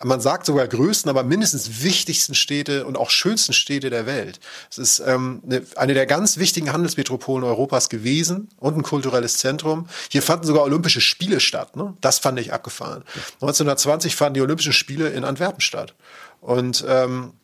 man sagt sogar größten, aber mindestens wichtigsten Städte und auch schönsten Städte der Welt. Es ist ähm, eine, eine der ganz wichtigen Handelsmetropolen Europas gewesen und ein kulturelles Zentrum. Hier fanden sogar Olympische Spiele statt. Ne? Das fand ich abgefahren. 1920 fanden die Olympischen Spiele in Antwerpen statt. Und ähm,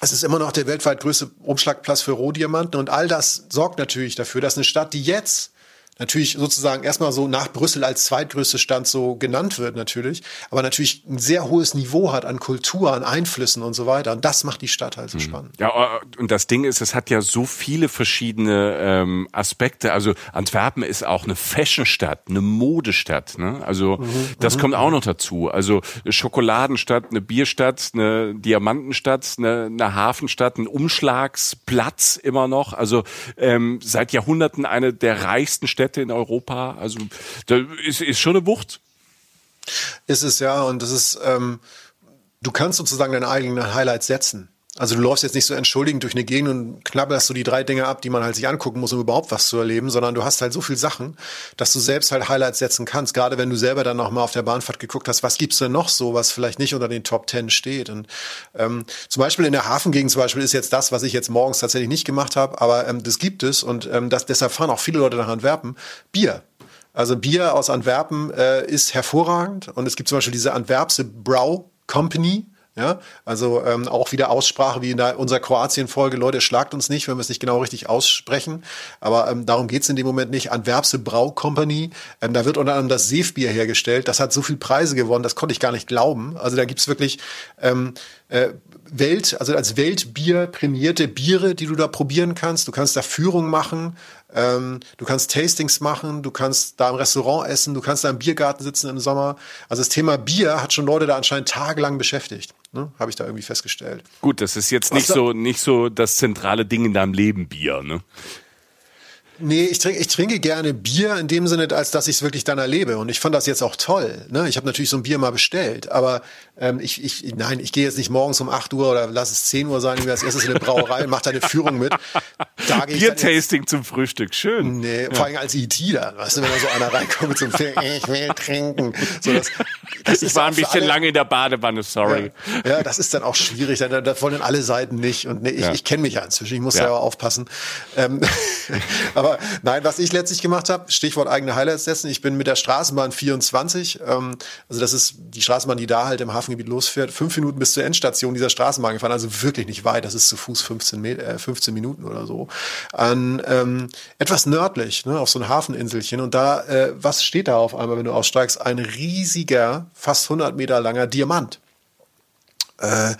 es ist immer noch der weltweit größte Umschlagplatz für Rohdiamanten und all das sorgt natürlich dafür, dass eine Stadt, die jetzt natürlich sozusagen erstmal so nach Brüssel als zweitgrößte Stadt so genannt wird natürlich, aber natürlich ein sehr hohes Niveau hat an Kultur, an Einflüssen und so weiter. Und das macht die Stadt halt so mhm. spannend. Ja, äh, und das Ding ist, es hat ja so viele verschiedene ähm, Aspekte. Also Antwerpen ist auch eine Fashionstadt, eine Modestadt. Ne? Also mhm, das mhm. kommt auch noch dazu. Also Schokoladenstadt, eine Bierstadt, eine Diamantenstadt, eine, eine Hafenstadt, ein Umschlagsplatz immer noch. Also ähm, seit Jahrhunderten eine der reichsten Städte in Europa. Also da ist, ist schon eine Wucht. Ist es ja, und das ist, ähm, du kannst sozusagen deine eigenen Highlights setzen. Also du läufst jetzt nicht so entschuldigend durch eine Gegend und knabbelst so die drei Dinge ab, die man halt sich angucken muss, um überhaupt was zu erleben, sondern du hast halt so viel Sachen, dass du selbst halt Highlights setzen kannst. Gerade wenn du selber dann noch mal auf der Bahnfahrt geguckt hast, was gibt's denn noch so, was vielleicht nicht unter den Top Ten steht. Und ähm, zum Beispiel in der Hafengegend zum Beispiel ist jetzt das, was ich jetzt morgens tatsächlich nicht gemacht habe, aber ähm, das gibt es und ähm, das, deshalb fahren auch viele Leute nach Antwerpen. Bier. Also Bier aus Antwerpen äh, ist hervorragend und es gibt zum Beispiel diese Antwerpse Brau Company, ja, also ähm, auch wieder Aussprache wie in der, unserer Kroatien-Folge. Leute, schlagt uns nicht, wenn wir es nicht genau richtig aussprechen. Aber ähm, darum geht's in dem Moment nicht. Antwerpse Brau Company, ähm, da wird unter anderem das Seefbier hergestellt. Das hat so viel Preise gewonnen, das konnte ich gar nicht glauben. Also da gibt's wirklich ähm, äh, Welt, also als Weltbier prämierte Biere, die du da probieren kannst. Du kannst da Führung machen, ähm, du kannst Tastings machen, du kannst da im Restaurant essen, du kannst da im Biergarten sitzen im Sommer. Also das Thema Bier hat schon Leute da anscheinend tagelang beschäftigt. Ne? Habe ich da irgendwie festgestellt. Gut, das ist jetzt nicht so nicht so das zentrale Ding in deinem Leben Bier, ne? Nee, ich trinke, ich trinke gerne Bier in dem Sinne, als dass ich es wirklich dann erlebe. Und ich fand das jetzt auch toll. Ne? Ich habe natürlich so ein Bier mal bestellt, aber ähm, ich, ich, nein, ich gehe jetzt nicht morgens um 8 Uhr oder lass es 10 Uhr sein, ich als erstes in eine Brauerei und mache da eine Führung mit. Biertasting zum Frühstück, schön. Nee, ja. vor allem als IT e dann, weißt du, wenn da so einer reinkommt einem Film, ich will trinken. So, das, das ich war ein bisschen alle, lange in der Badewanne, sorry. Ja, ja, das ist dann auch schwierig, dann, das wollen alle Seiten nicht. Und nee, ich, ja. ich kenne mich ja inzwischen, ich muss ja, auch aufpassen. Ähm, (laughs) aber nein, was ich letztlich gemacht habe, Stichwort eigene Highlights setzen, ich bin mit der Straßenbahn 24, ähm, also das ist die Straßenbahn, die da halt im Hafengebiet losfährt, fünf Minuten bis zur Endstation dieser Straßenbahn gefahren, also wirklich nicht weit, das ist zu Fuß 15, äh, 15 Minuten oder so, an ähm, etwas nördlich, ne, auf so ein Hafeninselchen und da, äh, was steht da auf einmal, wenn du aussteigst? Ein riesiger, fast 100 Meter langer Diamant. Äh,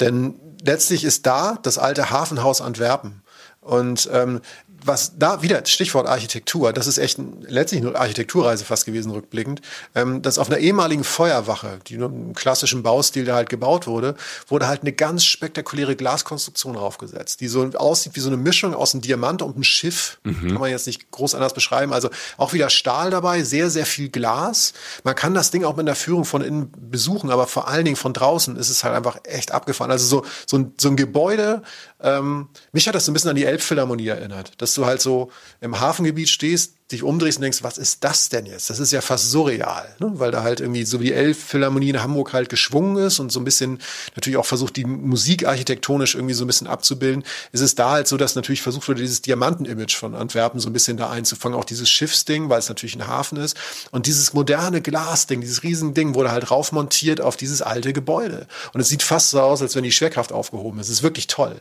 denn letztlich ist da das alte Hafenhaus Antwerpen. Und ähm, was da wieder Stichwort Architektur, das ist echt ein, letztlich eine Architekturreise fast gewesen, rückblickend, ähm, dass auf einer ehemaligen Feuerwache, die nur im klassischen Baustil da halt gebaut wurde, wurde halt eine ganz spektakuläre Glaskonstruktion draufgesetzt, die so aussieht wie so eine Mischung aus einem Diamant und einem Schiff. Mhm. Kann man jetzt nicht groß anders beschreiben. Also auch wieder Stahl dabei, sehr, sehr viel Glas. Man kann das Ding auch mit einer Führung von innen besuchen, aber vor allen Dingen von draußen ist es halt einfach echt abgefahren. Also so, so, ein, so ein Gebäude, ähm, mich hat das so ein bisschen an die Elbphilharmonie erinnert. Das du halt so im Hafengebiet stehst, dich umdrehst und denkst, was ist das denn jetzt? Das ist ja fast surreal, ne? weil da halt irgendwie so wie Elbphilharmonie in Hamburg halt geschwungen ist und so ein bisschen natürlich auch versucht, die Musik architektonisch irgendwie so ein bisschen abzubilden, ist es da halt so, dass natürlich versucht wurde, dieses Diamanten-Image von Antwerpen so ein bisschen da einzufangen, auch dieses Schiffsding, weil es natürlich ein Hafen ist und dieses moderne Glasding, dieses Riesending wurde halt raufmontiert auf dieses alte Gebäude und es sieht fast so aus, als wenn die Schwerkraft aufgehoben ist. Es ist wirklich toll.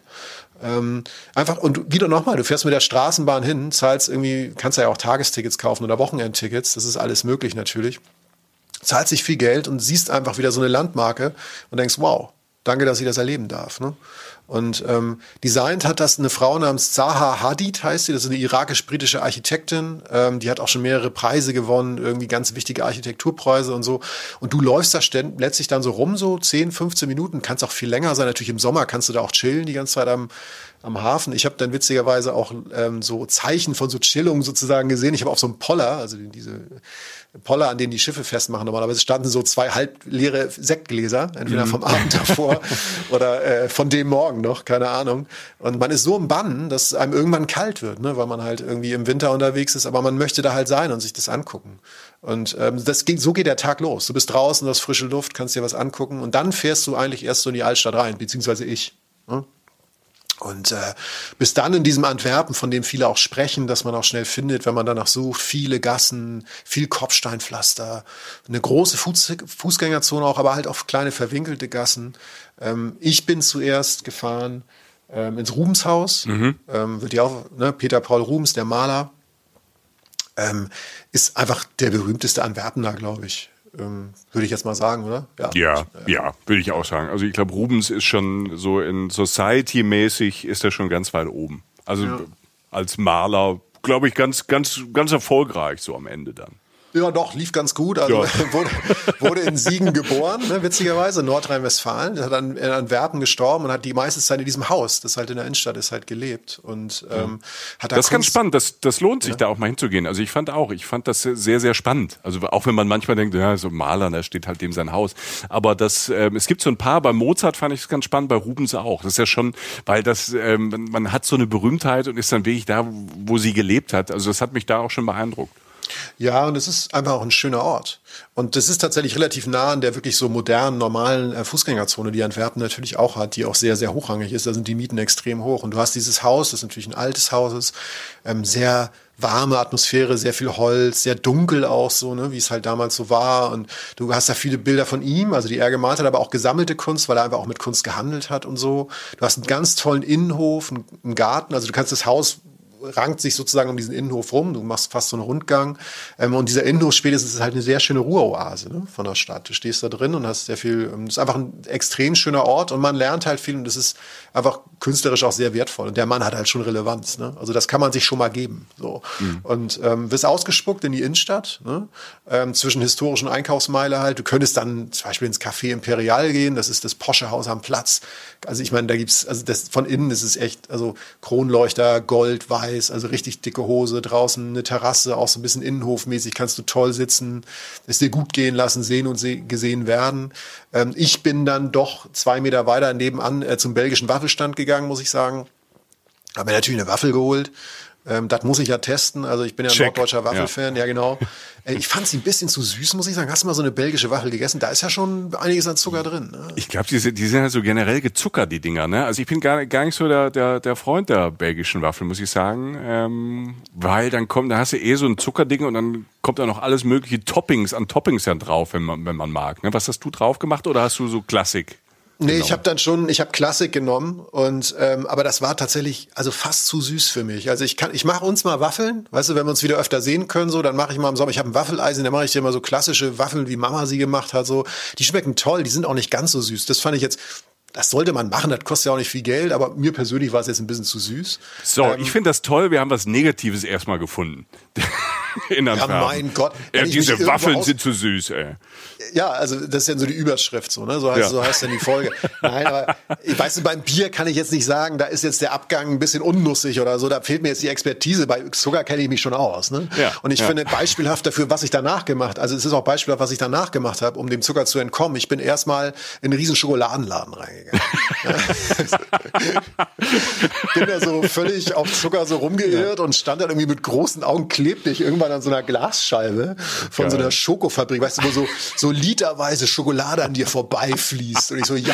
Ähm, einfach, und wieder nochmal, du fährst mit der Straßenbahn hin, zahlst irgendwie, kannst ja auch Tagestickets kaufen oder Wochenendtickets, das ist alles möglich natürlich. Zahlst sich viel Geld und siehst einfach wieder so eine Landmarke und denkst, wow, danke, dass ich das erleben darf. Ne? Und ähm, designt hat das eine Frau namens Zaha Hadid, heißt sie. Das ist eine irakisch-britische Architektin. Ähm, die hat auch schon mehrere Preise gewonnen, irgendwie ganz wichtige Architekturpreise und so. Und du läufst da letztlich dann so rum, so 10, 15 Minuten. Kannst auch viel länger sein. Natürlich im Sommer kannst du da auch chillen die ganze Zeit am, am Hafen. Ich habe dann witzigerweise auch ähm, so Zeichen von so Chillung sozusagen gesehen. Ich habe auf so einem Poller, also diese Poller, an denen die Schiffe festmachen. Normalerweise standen so zwei halbleere Sektgläser, entweder mhm. vom Abend davor (laughs) oder äh, von dem Morgen noch, keine Ahnung. Und man ist so im Bann, dass einem irgendwann kalt wird, ne? weil man halt irgendwie im Winter unterwegs ist, aber man möchte da halt sein und sich das angucken. Und ähm, das geht, so geht der Tag los. Du bist draußen, du hast frische Luft, kannst dir was angucken und dann fährst du eigentlich erst so in die Altstadt rein, beziehungsweise ich. Ne? Und äh, bis dann in diesem Antwerpen, von dem viele auch sprechen, dass man auch schnell findet, wenn man danach sucht, viele Gassen, viel Kopfsteinpflaster, eine große Fuß Fußgängerzone auch, aber halt auch kleine verwinkelte Gassen. Ähm, ich bin zuerst gefahren ähm, ins Rubenshaus, mhm. ähm, wird ja auch, ne, Peter Paul Rubens, der Maler, ähm, ist einfach der berühmteste Antwerpener, glaube ich. Ähm, würde ich jetzt mal sagen, oder? Ja, ja, ja würde ich auch sagen. Also ich glaube, Rubens ist schon so in Society-mäßig ist er schon ganz weit oben. Also ja. als Maler, glaube ich, ganz, ganz, ganz erfolgreich so am Ende dann. Ja, doch, lief ganz gut. Also ja. (laughs) wurde, wurde in Siegen geboren, ne, witzigerweise, Nordrhein-Westfalen. Er hat dann in Antwerpen gestorben und hat die meiste Zeit in diesem Haus, das halt in der Innenstadt ist, halt gelebt. Und ähm, hat da Das ist ganz spannend, das, das lohnt sich ja. da auch mal hinzugehen. Also ich fand auch, ich fand das sehr, sehr spannend. Also auch wenn man manchmal denkt, ja, so Maler, da steht halt dem sein Haus. Aber das, ähm, es gibt so ein paar, bei Mozart fand ich es ganz spannend, bei Rubens auch. Das ist ja schon, weil das, ähm, man hat so eine Berühmtheit und ist dann wirklich da, wo sie gelebt hat. Also das hat mich da auch schon beeindruckt. Ja, und es ist einfach auch ein schöner Ort. Und das ist tatsächlich relativ nah an der wirklich so modernen, normalen äh, Fußgängerzone, die Antwerpen natürlich auch hat, die auch sehr, sehr hochrangig ist. Da sind die Mieten extrem hoch. Und du hast dieses Haus, das natürlich ein altes Haus ist, ähm, sehr warme Atmosphäre, sehr viel Holz, sehr dunkel auch so, ne, wie es halt damals so war. Und du hast da viele Bilder von ihm, also die er gemalt hat, aber auch gesammelte Kunst, weil er einfach auch mit Kunst gehandelt hat und so. Du hast einen ganz tollen Innenhof, einen Garten, also du kannst das Haus rankt sich sozusagen um diesen Innenhof rum. Du machst fast so einen Rundgang. Ähm, und dieser Innenhof spätestens ist halt eine sehr schöne Ruheoase ne, von der Stadt. Du stehst da drin und hast sehr viel, ähm, das ist einfach ein extrem schöner Ort und man lernt halt viel und das ist einfach künstlerisch auch sehr wertvoll. Und der Mann hat halt schon Relevanz. Ne? Also das kann man sich schon mal geben. So. Mhm. Und ähm, wirst ausgespuckt in die Innenstadt, ne? ähm, zwischen historischen Einkaufsmeile halt. Du könntest dann zum Beispiel ins Café Imperial gehen, das ist das Porsche Haus am Platz. Also ich meine, da gibt's, also das von innen ist es echt, also Kronleuchter, Gold, Weiß, also richtig dicke Hose, draußen eine Terrasse, auch so ein bisschen innenhofmäßig, kannst du toll sitzen, es dir gut gehen lassen, sehen und se gesehen werden. Ähm, ich bin dann doch zwei Meter weiter nebenan äh, zum belgischen Waffelstand gegangen, muss ich sagen. Habe mir natürlich eine Waffel geholt. Ähm, das muss ich ja testen. Also ich bin ja ein norddeutscher Waffelfan, ja. ja genau. (laughs) Äh, ich fand sie ein bisschen zu süß, muss ich sagen. Hast du mal so eine belgische Waffel gegessen? Da ist ja schon einiges an Zucker drin. Ne? Ich glaube, die, sind, die sind ja so generell gezuckert, die Dinger. Ne? Also ich bin gar, gar nicht so der, der, der Freund der belgischen Waffel, muss ich sagen. Ähm, weil dann kommt, da hast du eh so ein Zuckerding und dann kommt da noch alles mögliche Toppings an Toppings ja drauf, wenn man, wenn man mag. Ne? Was hast du drauf gemacht oder hast du so Klassik? Nee, genau. ich habe dann schon, ich habe Klassik genommen und ähm, aber das war tatsächlich also fast zu süß für mich. Also ich kann, ich mache uns mal Waffeln, weißt du, wenn wir uns wieder öfter sehen können, so, dann mache ich mal im Sommer. Ich habe ein Waffeleisen, dann mache ich dir immer so klassische Waffeln, wie Mama sie gemacht hat. So, die schmecken toll, die sind auch nicht ganz so süß. Das fand ich jetzt das sollte man machen, das kostet ja auch nicht viel Geld, aber mir persönlich war es jetzt ein bisschen zu süß. So, ähm, ich finde das toll, wir haben was Negatives erstmal gefunden. (laughs) In ja, mein Gott. Ja, diese Waffeln sind zu süß, ey. Ja, also das ist ja so die Überschrift, so, ne? So heißt, ja. so heißt dann die Folge. (laughs) Nein, aber ich weiß, beim Bier kann ich jetzt nicht sagen, da ist jetzt der Abgang ein bisschen unnussig oder so, da fehlt mir jetzt die Expertise. Bei Zucker kenne ich mich schon aus. Ne? Ja, und ich ja. finde beispielhaft dafür, was ich danach gemacht also es ist auch beispielhaft, was ich danach gemacht habe, um dem Zucker zu entkommen. Ich bin erstmal in einen riesen Schokoladenladen reingegangen. (laughs) bin da so völlig auf Zucker so rumgeirrt und stand dann irgendwie mit großen Augen, klebte ich irgendwann an so einer Glasscheibe von Geil. so einer Schokofabrik, weißt du, wo so, so literweise Schokolade an dir vorbeifließt. Und ich so, ja.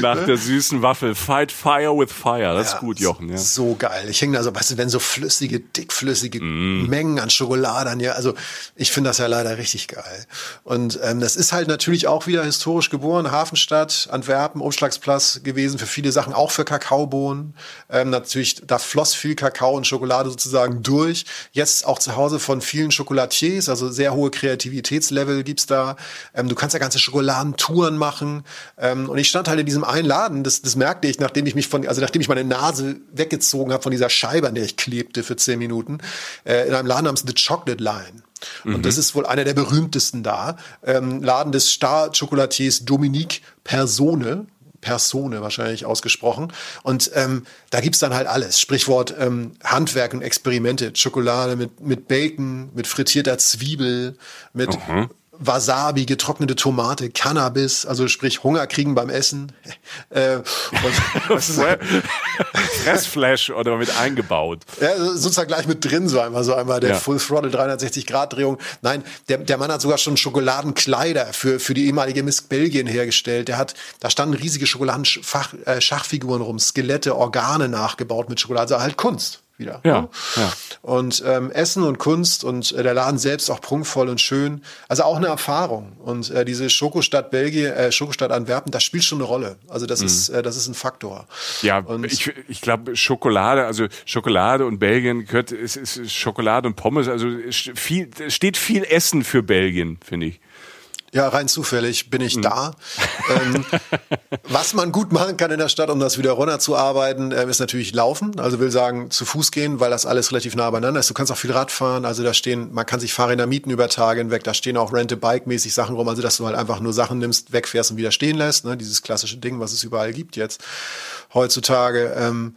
Nach der süßen Waffel. Fight fire with fire. Das ja, ist gut, Jochen. Ja. So geil. Ich hänge da so, weißt du, wenn so flüssige, dickflüssige mm. Mengen an Schokolade an dir. Also ich finde das ja leider richtig geil. Und ähm, das ist halt natürlich auch wieder historisch geboren. Hafenstadt, Antwerpen, Umschlagsplatz gewesen für viele Sachen, auch für Kakaobohnen. Ähm, natürlich, da floss viel Kakao und Schokolade sozusagen durch. Jetzt auch zu Hause von vielen Chocolatiers, also sehr hohe Kreativitätslevel gibt's da. Ähm, du kannst ja ganze Schokoladentouren machen. Ähm, und ich stand halt in diesem einen Laden, das, das merkte ich, nachdem ich mich von, also nachdem ich meine Nase weggezogen habe von dieser Scheibe, an der ich klebte für zehn Minuten, äh, in einem Laden namens The Chocolate Line. Und mhm. das ist wohl einer der berühmtesten da. Ähm, Laden des Star-Chocolatiers Dominique Persone. Persone wahrscheinlich ausgesprochen. Und ähm, da gibt's dann halt alles. Sprichwort ähm, Handwerk und Experimente. Schokolade mit, mit Bacon, mit frittierter Zwiebel, mit mhm. Wasabi, getrocknete Tomate, Cannabis, also sprich Hunger kriegen beim Essen. (laughs) äh, und, (laughs) Fressflash oder mit eingebaut. Ja, sozusagen gleich mit drin, so einmal so einmal der ja. Full Throttle 360 Grad Drehung. Nein, der, der Mann hat sogar schon Schokoladenkleider für, für die ehemalige Miss Belgien hergestellt. Der hat, da standen riesige Schokoladen-Schachfiguren äh, rum, Skelette, Organe nachgebaut mit Schokolade, also halt Kunst. Wieder. Ja, ne? ja. Und ähm, Essen und Kunst und äh, der Laden selbst auch prunkvoll und schön. Also auch eine Erfahrung. Und äh, diese Schokostadt Belgien, äh, Schokostadt Antwerpen, das spielt schon eine Rolle. Also das ist, äh, das ist ein Faktor. Ja, Und- ich, ich glaube Schokolade, also Schokolade und Belgien gehört, es ist Schokolade und Pommes, also viel, es steht viel Essen für Belgien, finde ich. Ja, rein zufällig bin Mhm. ich da. ähm, was man gut machen kann in der Stadt, um das wieder runterzuarbeiten, äh, ist natürlich laufen. Also will sagen, zu Fuß gehen, weil das alles relativ nah beieinander ist. Du kannst auch viel Rad fahren. Also da stehen, man kann sich Fahrräder mieten über Tage hinweg. Da stehen auch Rent-a-Bike-mäßig Sachen rum. Also dass du halt einfach nur Sachen nimmst, wegfährst und wieder stehen lässt. Ne? Dieses klassische Ding, was es überall gibt jetzt heutzutage. Ähm,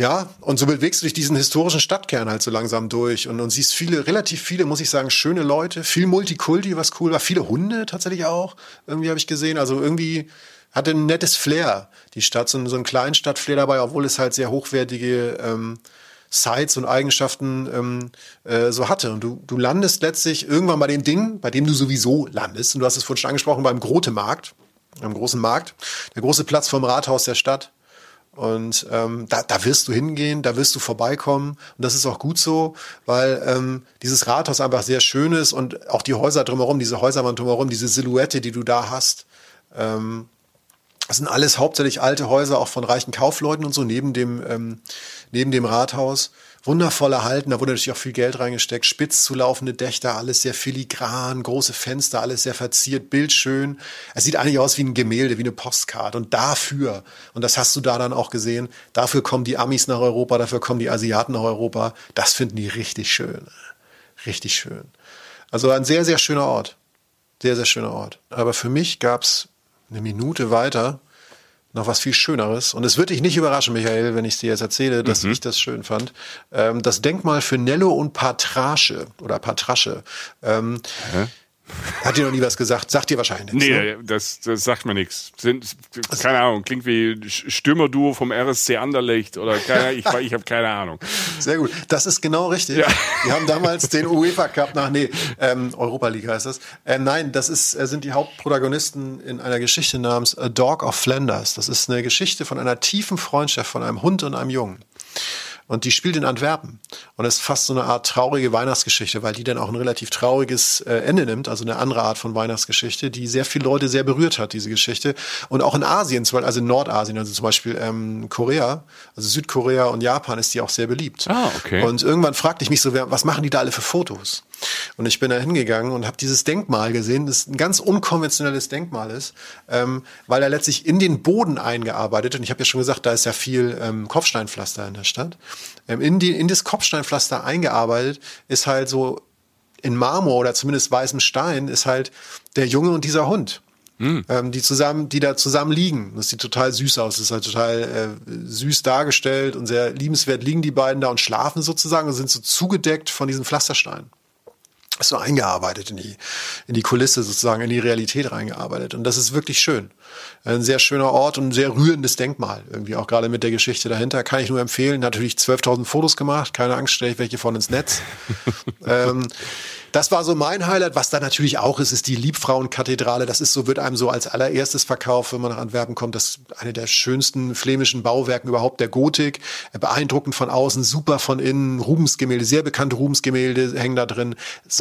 ja, und so bewegst du dich diesen historischen Stadtkern halt so langsam durch und, und siehst viele, relativ viele, muss ich sagen, schöne Leute, viel Multikulti, was cool war, viele Hunde tatsächlich auch, irgendwie habe ich gesehen, also irgendwie hatte ein nettes Flair, die Stadt, so, so ein Kleinstadt-Flair dabei, obwohl es halt sehr hochwertige ähm, Sites und Eigenschaften ähm, äh, so hatte. Und du, du landest letztlich irgendwann bei dem Ding, bei dem du sowieso landest, und du hast es vorhin schon angesprochen, beim Grote-Markt, beim großen Markt, der große Platz vom Rathaus der Stadt, und ähm, da, da wirst du hingehen, da wirst du vorbeikommen. Und das ist auch gut so, weil ähm, dieses Rathaus einfach sehr schön ist und auch die Häuser drumherum, diese Häuserwand drumherum, diese Silhouette, die du da hast. Ähm, das sind alles hauptsächlich alte Häuser, auch von reichen Kaufleuten und so, neben dem, ähm, neben dem Rathaus. Wundervoll erhalten, da wurde natürlich auch viel Geld reingesteckt. Spitz zulaufende Dächer, alles sehr filigran, große Fenster, alles sehr verziert, bildschön. Es sieht eigentlich aus wie ein Gemälde, wie eine Postkarte. Und dafür, und das hast du da dann auch gesehen, dafür kommen die Amis nach Europa, dafür kommen die Asiaten nach Europa. Das finden die richtig schön. Richtig schön. Also ein sehr, sehr schöner Ort. Sehr, sehr schöner Ort. Aber für mich gab's eine Minute weiter noch was viel Schöneres. Und es wird dich nicht überraschen, Michael, wenn ich dir jetzt erzähle, dass ich das schön fand. Ähm, das Denkmal für Nello und Patrasche oder Patrasche. Ähm, hat dir noch nie was gesagt? Sagt dir wahrscheinlich nichts. ne? Nee, das, das sagt mir nichts. Sind, keine Ahnung, klingt wie Stürmerduo vom RSC Anderlecht oder keine, ich, (laughs) ich habe keine Ahnung. Sehr gut. Das ist genau richtig. Ja. Die haben damals den (laughs) UEFA Cup nach, nee, ähm, Europa League heißt das. Ähm, nein, das ist, äh, sind die Hauptprotagonisten in einer Geschichte namens A Dog of Flanders. Das ist eine Geschichte von einer tiefen Freundschaft von einem Hund und einem Jungen. Und die spielt in Antwerpen. Und es ist fast so eine Art traurige Weihnachtsgeschichte, weil die dann auch ein relativ trauriges äh, Ende nimmt, also eine andere Art von Weihnachtsgeschichte, die sehr viele Leute sehr berührt hat, diese Geschichte. Und auch in Asien, zum Beispiel, also in Nordasien, also zum Beispiel ähm, Korea, also Südkorea und Japan ist die auch sehr beliebt. Ah, okay. Und irgendwann fragte ich mich so, was machen die da alle für Fotos? Und ich bin da hingegangen und habe dieses Denkmal gesehen, das ein ganz unkonventionelles Denkmal ist, ähm, weil er letztlich in den Boden eingearbeitet, und ich habe ja schon gesagt, da ist ja viel ähm, Kopfsteinpflaster in der Stadt, ähm, in, die, in das Kopfsteinpflaster eingearbeitet ist halt so in Marmor oder zumindest weißem Stein ist halt der Junge und dieser Hund. Ähm, die zusammen, die da zusammen liegen. Das sieht total süß aus. Das ist halt total äh, süß dargestellt und sehr liebenswert liegen die beiden da und schlafen sozusagen und sind so zugedeckt von diesen Pflastersteinen so eingearbeitet in die, in die Kulisse sozusagen, in die Realität reingearbeitet. Und das ist wirklich schön. Ein sehr schöner Ort und ein sehr rührendes Denkmal. Irgendwie auch gerade mit der Geschichte dahinter. Kann ich nur empfehlen. Natürlich 12.000 Fotos gemacht. Keine Angst, stelle ich welche von ins Netz. (laughs) ähm, das war so mein Highlight. Was da natürlich auch ist, ist die Liebfrauenkathedrale. Das ist so, wird einem so als allererstes verkauft, wenn man nach Antwerpen kommt. Das ist eine der schönsten flämischen Bauwerken überhaupt der Gotik. Beeindruckend von außen, super von innen. Rubensgemälde, sehr bekannte Rubensgemälde hängen da drin.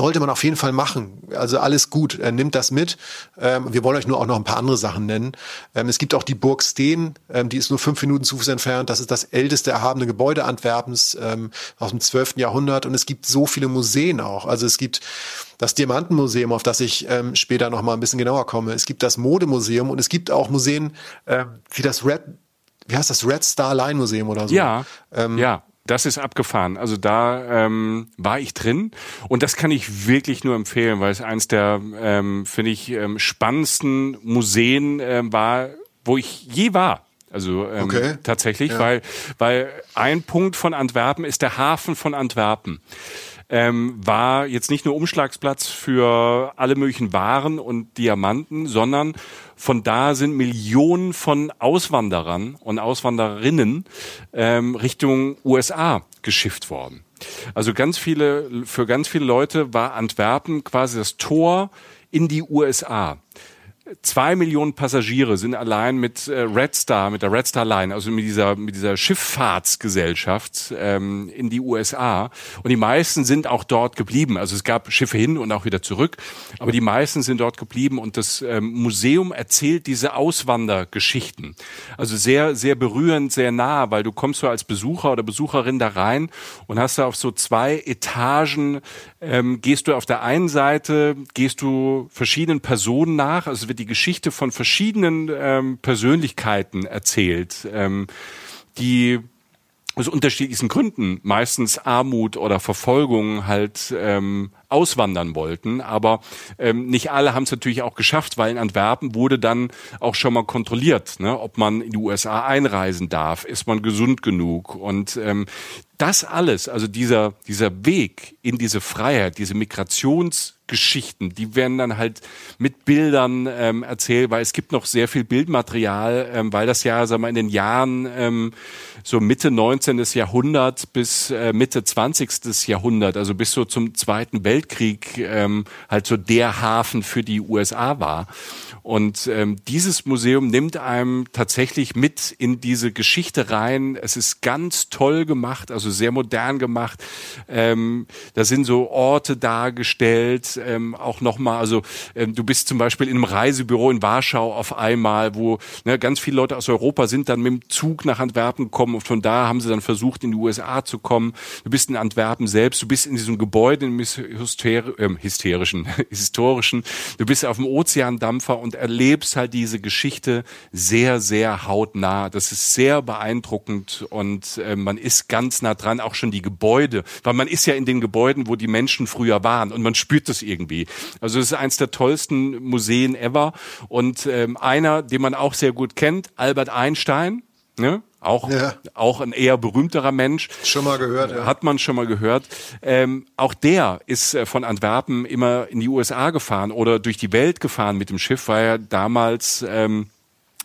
Sollte man auf jeden Fall machen. Also alles gut. Äh, Nimmt das mit. Ähm, wir wollen euch nur auch noch ein paar andere Sachen nennen. Ähm, es gibt auch die Burg Steen. Ähm, die ist nur fünf Minuten zu Fuß entfernt. Das ist das älteste erhabene Gebäude Antwerpens ähm, aus dem 12. Jahrhundert. Und es gibt so viele Museen auch. Also es gibt das Diamantenmuseum, auf das ich ähm, später noch mal ein bisschen genauer komme. Es gibt das Modemuseum und es gibt auch Museen ähm, wie das Red, wie heißt das Red Star Line Museum oder so. Ja, Ähm, ja. Das ist abgefahren. Also da ähm, war ich drin und das kann ich wirklich nur empfehlen, weil es eins der, ähm, finde ich, ähm, spannendsten Museen ähm, war, wo ich je war. Also ähm, Okay. tatsächlich, Ja. weil, weil ein Punkt von Antwerpen ist der Hafen von Antwerpen. Ähm, war jetzt nicht nur Umschlagsplatz für alle möglichen Waren und Diamanten, sondern von da sind Millionen von Auswanderern und Auswanderinnen ähm, Richtung USA geschifft worden. Also ganz viele, für ganz viele Leute war Antwerpen quasi das Tor in die USA. Zwei Millionen Passagiere sind allein mit äh, Red Star, mit der Red Star Line, also mit dieser, mit dieser Schifffahrtsgesellschaft ähm, in die USA. Und die meisten sind auch dort geblieben. Also es gab Schiffe hin und auch wieder zurück, aber die meisten sind dort geblieben. Und das ähm, Museum erzählt diese Auswandergeschichten. Also sehr, sehr berührend, sehr nah, weil du kommst so als Besucher oder Besucherin da rein und hast da auf so zwei Etagen, ähm, gehst du auf der einen Seite, gehst du verschiedenen Personen nach, also es wird die Geschichte von verschiedenen ähm, Persönlichkeiten erzählt, ähm, die aus unterschiedlichsten Gründen, meistens Armut oder Verfolgung, halt ähm, auswandern wollten. Aber ähm, nicht alle haben es natürlich auch geschafft, weil in Antwerpen wurde dann auch schon mal kontrolliert, ne, ob man in die USA einreisen darf, ist man gesund genug. Und ähm, das alles, also dieser, dieser Weg in diese Freiheit, diese Migrationsgeschichten, die werden dann halt mit Bildern ähm, erzählt, weil es gibt noch sehr viel Bildmaterial, ähm, weil das ja, sagen wir, in den Jahren ähm, so Mitte 19. Jahrhundert bis äh, Mitte 20. Jahrhundert, also bis so zum Zweiten Weltkrieg, ähm, halt so der Hafen für die USA war. Und ähm, dieses Museum nimmt einem tatsächlich mit in diese Geschichte rein. Es ist ganz toll gemacht, also sehr modern gemacht. Ähm, da sind so Orte dargestellt, ähm, auch nochmal, also ähm, du bist zum Beispiel in einem Reisebüro in Warschau auf einmal, wo ne, ganz viele Leute aus Europa sind dann mit dem Zug nach Antwerpen gekommen und von da haben sie dann versucht, in die USA zu kommen. Du bist in Antwerpen selbst, du bist in diesem Gebäude, im Hyster äh, hysterischen, (laughs) historischen, du bist auf dem Ozeandampfer und erlebst halt diese Geschichte sehr, sehr hautnah. Das ist sehr beeindruckend und äh, man ist ganz nah dran, auch schon die Gebäude, weil man ist ja in den Gebäuden, wo die Menschen früher waren und man spürt das irgendwie. Also es ist eins der tollsten Museen ever und ähm, einer, den man auch sehr gut kennt, Albert Einstein, ne? Auch, ja. auch ein eher berühmterer Mensch. Schon mal gehört, ja. Hat man schon mal gehört. Ähm, auch der ist äh, von Antwerpen immer in die USA gefahren oder durch die Welt gefahren mit dem Schiff, weil er damals ähm,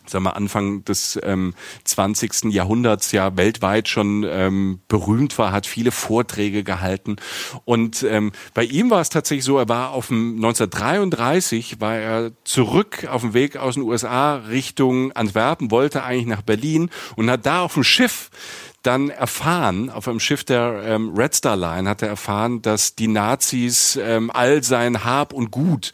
sagen wir, Anfang des ähm, 20. Jahrhunderts ja weltweit schon ähm, berühmt war, hat viele Vorträge gehalten. Und ähm, bei ihm war es tatsächlich so, er war auf dem 1933, war er zurück auf dem Weg aus den USA Richtung Antwerpen, wollte eigentlich nach Berlin und hat da auf dem Schiff dann erfahren, auf einem Schiff der ähm, Red Star Line hat er erfahren, dass die Nazis ähm, all sein Hab und Gut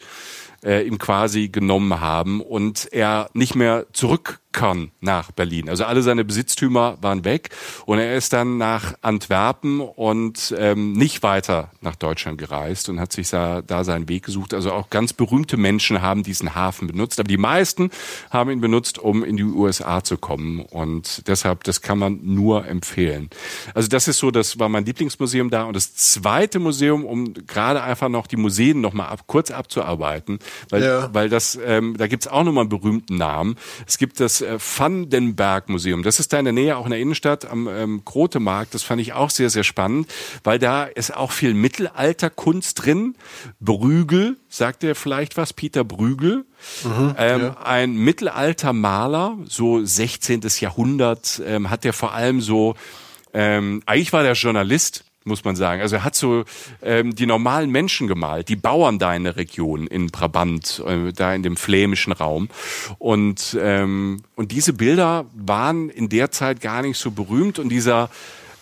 äh, ihm quasi genommen haben und er nicht mehr zurück kann nach Berlin. Also alle seine Besitztümer waren weg und er ist dann nach Antwerpen und ähm, nicht weiter nach Deutschland gereist und hat sich da, da seinen Weg gesucht. Also auch ganz berühmte Menschen haben diesen Hafen benutzt, aber die meisten haben ihn benutzt, um in die USA zu kommen und deshalb, das kann man nur empfehlen. Also das ist so, das war mein Lieblingsmuseum da und das zweite Museum, um gerade einfach noch die Museen noch mal ab, kurz abzuarbeiten, weil, ja. weil das, ähm, da gibt's auch noch mal einen berühmten Namen. Es gibt das äh, Vandenberg Museum. Das ist da in der Nähe, auch in der Innenstadt am ähm, Grotemarkt. Das fand ich auch sehr, sehr spannend, weil da ist auch viel Mittelalterkunst drin. Brügel, sagt ihr vielleicht was? Peter Brügel. Mhm, ähm, ja. Ein Mittelaltermaler, so 16. Jahrhundert, ähm, hat der vor allem so, ähm, eigentlich war der Journalist, muss man sagen. Also er hat so ähm, die normalen Menschen gemalt, die Bauern da in der Region, in Brabant, äh, da in dem flämischen Raum. Und, ähm, und diese Bilder waren in der Zeit gar nicht so berühmt. Und dieser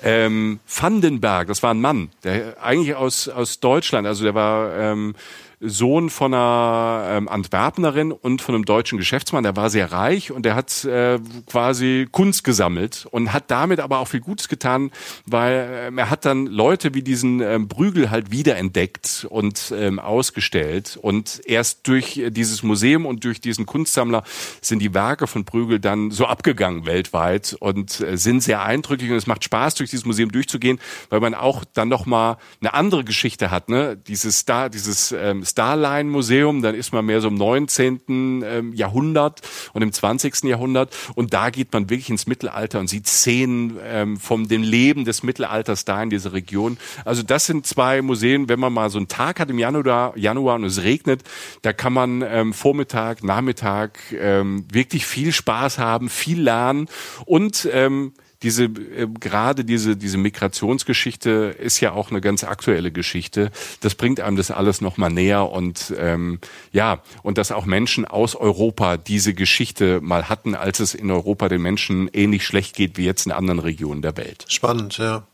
ähm, Vandenberg, das war ein Mann, der eigentlich aus, aus Deutschland, also der war... Ähm, Sohn von einer ähm, Antwerpnerin und von einem deutschen Geschäftsmann. Der war sehr reich und der hat äh, quasi Kunst gesammelt und hat damit aber auch viel Gutes getan, weil äh, er hat dann Leute wie diesen ähm, Brügel halt wiederentdeckt und ähm, ausgestellt. Und erst durch dieses Museum und durch diesen Kunstsammler sind die Werke von Brügel dann so abgegangen weltweit und äh, sind sehr eindrücklich. Und es macht Spaß, durch dieses Museum durchzugehen, weil man auch dann nochmal eine andere Geschichte hat. Ne? Dieses da, dieses ähm, Starline Museum, dann ist man mehr so im 19. Ähm, Jahrhundert und im 20. Jahrhundert und da geht man wirklich ins Mittelalter und sieht Szenen ähm, vom dem Leben des Mittelalters da in dieser Region. Also das sind zwei Museen, wenn man mal so einen Tag hat im Januar, Januar und es regnet, da kann man ähm, Vormittag, Nachmittag ähm, wirklich viel Spaß haben, viel lernen und ähm, diese äh, gerade diese diese Migrationsgeschichte ist ja auch eine ganz aktuelle Geschichte. Das bringt einem das alles noch mal näher und ähm, ja und dass auch Menschen aus Europa diese Geschichte mal hatten, als es in Europa den Menschen ähnlich schlecht geht wie jetzt in anderen Regionen der Welt. Spannend, ja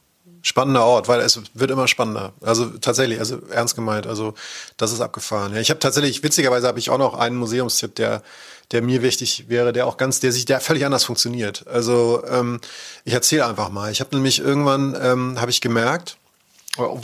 spannender Ort, weil es wird immer spannender. Also tatsächlich, also ernst gemeint, also das ist abgefahren. Ja, ich habe tatsächlich, witzigerweise habe ich auch noch einen Museumstipp, der, der mir wichtig wäre, der auch ganz, der sich, der völlig anders funktioniert. Also ähm, ich erzähle einfach mal. Ich habe nämlich irgendwann, ähm, habe ich gemerkt,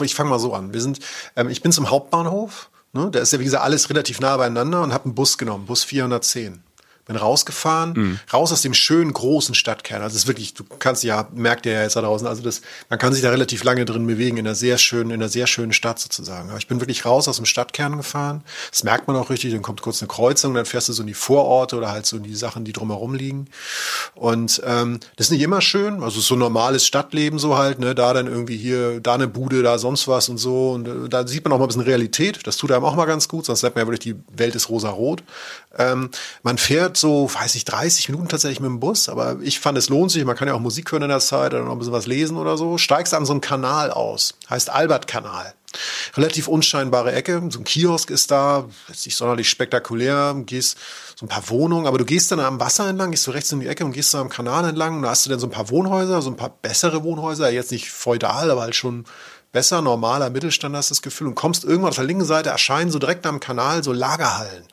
ich fange mal so an. Wir sind, ähm, ich bin zum Hauptbahnhof. Ne? Da ist ja wie gesagt alles relativ nah beieinander und habe einen Bus genommen, Bus 410 bin rausgefahren, mhm. raus aus dem schönen großen Stadtkern. Also es ist wirklich, du kannst ja, merkt ihr ja jetzt da draußen, also das, man kann sich da relativ lange drin bewegen in einer sehr schönen, in einer sehr schönen Stadt sozusagen. Aber ich bin wirklich raus aus dem Stadtkern gefahren. Das merkt man auch richtig, dann kommt kurz eine Kreuzung, dann fährst du so in die Vororte oder halt so in die Sachen, die drumherum liegen. Und ähm, das ist nicht immer schön, also so normales Stadtleben so halt, ne, da dann irgendwie hier, da eine Bude, da sonst was und so. Und äh, da sieht man auch mal ein bisschen Realität. Das tut einem auch mal ganz gut, sonst sagt man ja wirklich, die Welt ist rosa-rot. Ähm, man fährt so, weiß ich, 30 Minuten tatsächlich mit dem Bus, aber ich fand, es lohnt sich. Man kann ja auch Musik hören in der Zeit oder noch ein bisschen was lesen oder so. Steigst an so einem Kanal aus, heißt Albert-Kanal. Relativ unscheinbare Ecke, so ein Kiosk ist da, ist nicht sonderlich spektakulär, gehst so ein paar Wohnungen, aber du gehst dann am Wasser entlang, gehst so rechts in die Ecke und gehst da am Kanal entlang und da hast du dann so ein paar Wohnhäuser, so ein paar bessere Wohnhäuser, jetzt nicht feudal, aber halt schon besser, normaler Mittelstand hast das Gefühl und kommst irgendwann auf der linken Seite erscheinen so direkt am Kanal so Lagerhallen.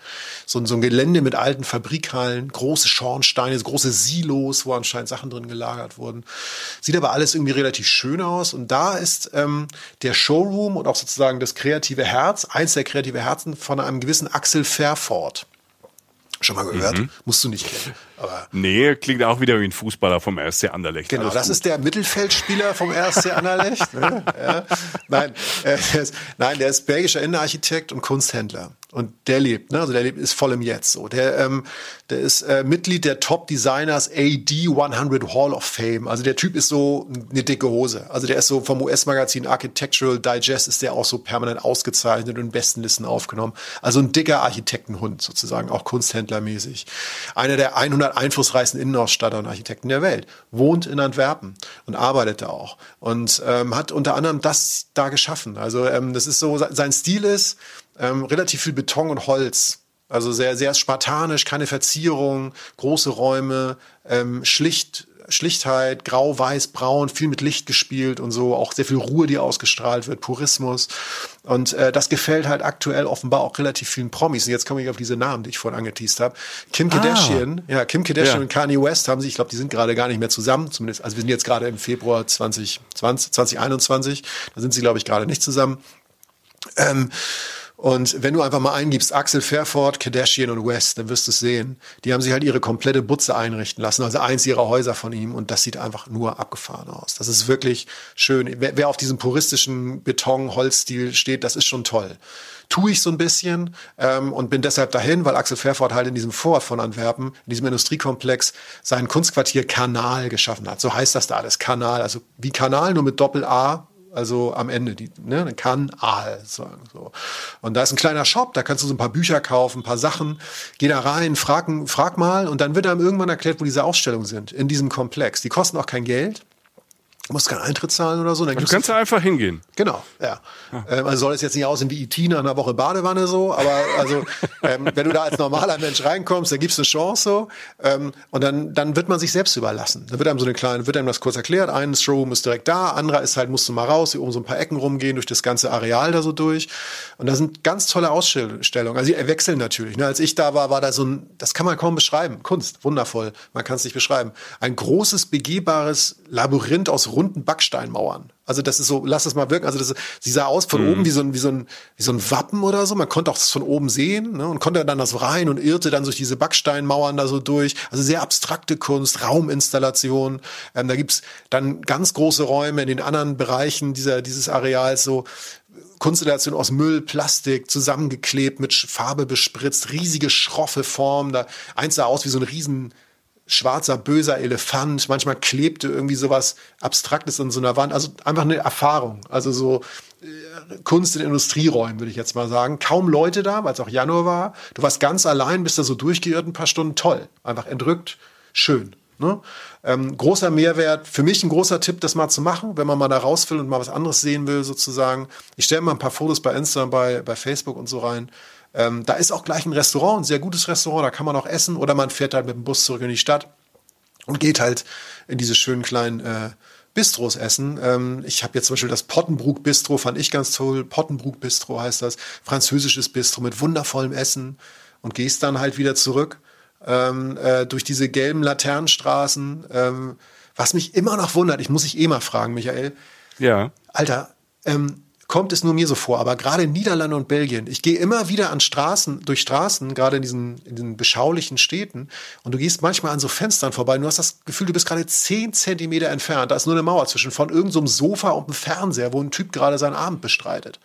So, so ein Gelände mit alten Fabrikhallen, große Schornsteine, große Silos, wo anscheinend Sachen drin gelagert wurden. Sieht aber alles irgendwie relativ schön aus und da ist ähm, der Showroom und auch sozusagen das kreative Herz, eins der kreative Herzen von einem gewissen Axel Fairford. Schon mal gehört? Mhm. Musst du nicht kennen. Aber nee, klingt auch wieder wie ein Fußballer vom RSC Anderlecht. Genau, Alles das gut. ist der Mittelfeldspieler vom RSC Anderlecht. ne? (laughs) ja. Nein, äh, der ist, nein, der ist belgischer Innenarchitekt und Kunsthändler. Und der lebt, ne? also der lebt, ist voll im Jetzt. So, der, ähm, der ist äh, Mitglied der Top Designers AD 100 Hall of Fame. Also der Typ ist so eine dicke Hose. Also der ist so vom US-Magazin Architectural Digest ist der auch so permanent ausgezeichnet und in besten Listen aufgenommen. Also ein dicker Architektenhund sozusagen, auch Kunsthändlermäßig. Einer der 100 einflussreichsten Innenausstatter und Architekten der Welt. Wohnt in Antwerpen und arbeitet da auch und ähm, hat unter anderem das da geschaffen. Also ähm, das ist so sein Stil ist ähm, relativ viel Beton und Holz. Also sehr, sehr spartanisch, keine Verzierung, große Räume, ähm, schlicht, Schlichtheit, grau, weiß, braun, viel mit Licht gespielt und so, auch sehr viel Ruhe, die ausgestrahlt wird, Purismus. Und äh, das gefällt halt aktuell offenbar auch relativ vielen Promis. Und jetzt komme ich auf diese Namen, die ich vorhin angeteased habe. Kim Kardashian, ah. ja, Kim Kardashian ja. und Kanye West haben sich, ich glaube, die sind gerade gar nicht mehr zusammen, zumindest, also wir sind jetzt gerade im Februar 2020, 2021, da sind sie, glaube ich, gerade nicht zusammen. Ähm, und wenn du einfach mal eingibst, Axel Fairford, Kardashian und West, dann wirst du es sehen. Die haben sich halt ihre komplette Butze einrichten lassen, also eins ihrer Häuser von ihm. Und das sieht einfach nur abgefahren aus. Das ist wirklich schön. Wer, wer auf diesem puristischen Beton-Holzstil steht, das ist schon toll. Tue ich so ein bisschen ähm, und bin deshalb dahin, weil Axel Fairford halt in diesem Vorort von Antwerpen, in diesem Industriekomplex, sein Kunstquartier Kanal geschaffen hat. So heißt das da alles, Kanal. Also wie Kanal, nur mit Doppel-A also am Ende, die, ne, kann Aal sagen. So. Und da ist ein kleiner Shop, da kannst du so ein paar Bücher kaufen, ein paar Sachen. Geh da rein, frag, frag mal und dann wird einem irgendwann erklärt, wo diese Ausstellungen sind, in diesem Komplex. Die kosten auch kein Geld. Du musst keinen Eintritt zahlen oder so. Dann du kannst da einfach hingehen. Genau, ja. ja. Ähm, also soll es jetzt nicht aussehen wie IT nach einer Woche Badewanne so, aber also ähm, wenn du da als normaler Mensch reinkommst, dann gibt's eine Chance so. Ähm, und dann, dann wird man sich selbst überlassen. Dann wird einem so eine kleine, wird einem das kurz erklärt. Ein Showroom ist direkt da, anderer ist halt, musst du mal raus, hier oben so ein paar Ecken rumgehen, durch das ganze Areal da so durch. Und da sind ganz tolle Ausstellungen. Also die wechseln natürlich. Ne? Als ich da war, war da so ein, das kann man kaum beschreiben. Kunst, wundervoll. Man kann es nicht beschreiben. Ein großes, begehbares Labyrinth aus runden Backsteinmauern. Also das ist so, lass es mal wirken. Also das, sie sah aus von mhm. oben wie so, ein, wie, so ein, wie so ein Wappen oder so. Man konnte auch das von oben sehen ne? und konnte dann da so rein und irrte dann durch diese Backsteinmauern da so durch. Also sehr abstrakte Kunst, Rauminstallation. Ähm, da gibt's dann ganz große Räume in den anderen Bereichen dieser, dieses Areals, so Konstellation aus Müll, Plastik, zusammengeklebt, mit Farbe bespritzt, riesige, schroffe Form. Da eins sah aus wie so ein riesen schwarzer, böser Elefant. Manchmal klebte irgendwie sowas Abstraktes an so einer Wand. Also einfach eine Erfahrung. Also so äh, Kunst in Industrieräumen, würde ich jetzt mal sagen. Kaum Leute da, weil es auch Januar war. Du warst ganz allein, bist da so durchgeirrt ein paar Stunden. Toll. Einfach entrückt. Schön. Ne? Ähm, großer Mehrwert, für mich ein großer Tipp, das mal zu machen, wenn man mal da raus will und mal was anderes sehen will, sozusagen. Ich stelle mal ein paar Fotos bei Instagram, bei, bei Facebook und so rein. Ähm, da ist auch gleich ein Restaurant, ein sehr gutes Restaurant, da kann man auch essen oder man fährt halt mit dem Bus zurück in die Stadt und geht halt in diese schönen kleinen äh, Bistros essen. Ähm, ich habe jetzt zum Beispiel das Pottenbrook Bistro, fand ich ganz toll. Pottenbrook Bistro heißt das. Französisches Bistro mit wundervollem Essen und gehst dann halt wieder zurück ähm, äh, durch diese gelben Laternenstraßen. Ähm, was mich immer noch wundert, ich muss dich eh mal fragen, Michael. Ja. Alter, ähm, kommt es nur mir so vor, aber gerade in Niederlande und Belgien, ich gehe immer wieder an Straßen, durch Straßen, gerade in diesen, in diesen beschaulichen Städten, und du gehst manchmal an so Fenstern vorbei und du hast das Gefühl, du bist gerade zehn Zentimeter entfernt. Da ist nur eine Mauer zwischen von irgendeinem so Sofa und einem Fernseher, wo ein Typ gerade seinen Abend bestreitet.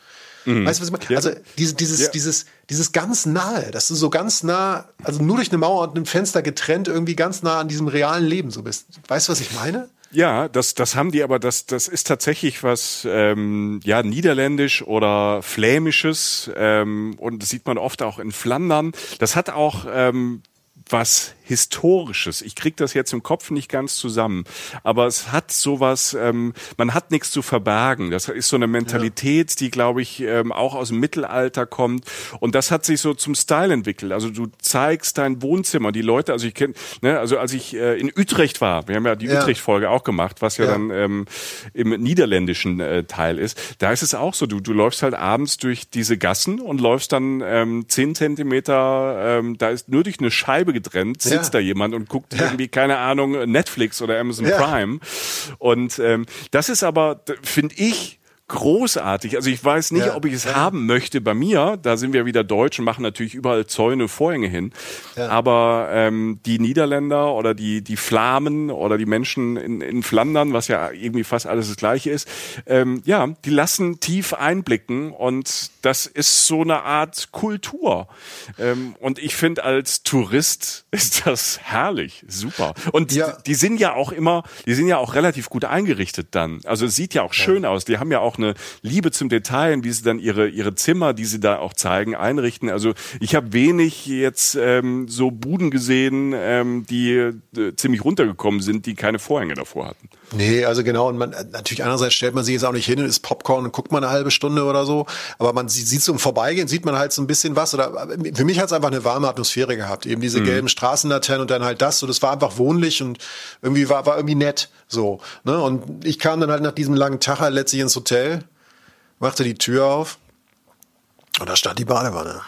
Mhm. Weißt du, was ich meine? Ja. Also diese, dieses, ja. dieses, dieses ganz nahe, dass du so ganz nah, also nur durch eine Mauer und ein Fenster getrennt irgendwie ganz nah an diesem realen Leben so bist. Weißt du, was ich meine? Ja, das, das haben die, aber das, das ist tatsächlich was, ähm, ja, niederländisch oder flämisches ähm, und das sieht man oft auch in Flandern. Das hat auch ähm, was Historisches. Ich krieg das jetzt im Kopf nicht ganz zusammen, aber es hat sowas, ähm, man hat nichts zu verbergen. Das ist so eine Mentalität, ja. die, glaube ich, ähm, auch aus dem Mittelalter kommt. Und das hat sich so zum Style entwickelt. Also du zeigst dein Wohnzimmer. Die Leute, also ich kenne, ne, also als ich äh, in Utrecht war, wir haben ja die ja. Utrecht-Folge auch gemacht, was ja, ja. dann ähm, im niederländischen äh, Teil ist, da ist es auch so, du, du läufst halt abends durch diese Gassen und läufst dann ähm, zehn Zentimeter, ähm, da ist nur durch eine Scheibe getrennt, sitzt ja. da jemand und guckt ja. irgendwie, keine Ahnung, Netflix oder Amazon ja. Prime. Und ähm, das ist aber, finde ich, großartig. Also ich weiß nicht, ja, ob ich es ja. haben möchte bei mir. Da sind wir wieder deutsch und machen natürlich überall Zäune, Vorhänge hin. Ja. Aber ähm, die Niederländer oder die die Flamen oder die Menschen in, in Flandern, was ja irgendwie fast alles das Gleiche ist, ähm, ja, die lassen tief einblicken und das ist so eine Art Kultur. Ähm, und ich finde als Tourist (laughs) ist das herrlich, super. Und die, die sind ja auch immer, die sind ja auch relativ gut eingerichtet dann. Also es sieht ja auch schön aus. Die haben ja auch auch eine Liebe zum Detail, wie sie dann ihre, ihre Zimmer, die sie da auch zeigen, einrichten. Also ich habe wenig jetzt ähm, so Buden gesehen, ähm, die äh, ziemlich runtergekommen sind, die keine Vorhänge davor hatten. Nee, also genau. Und man, natürlich andererseits stellt man sich jetzt auch nicht hin und isst Popcorn und guckt mal eine halbe Stunde oder so. Aber man sieht, sieht so im Vorbeigehen, sieht man halt so ein bisschen was. Oder für mich hat es einfach eine warme Atmosphäre gehabt. Eben diese mhm. gelben Straßenlaternen und dann halt das. So, das war einfach wohnlich und irgendwie war, war irgendwie nett. So. Ne? Und ich kam dann halt nach diesem langen Tag halt letztlich ins Hotel, machte die Tür auf und da stand die Badewanne.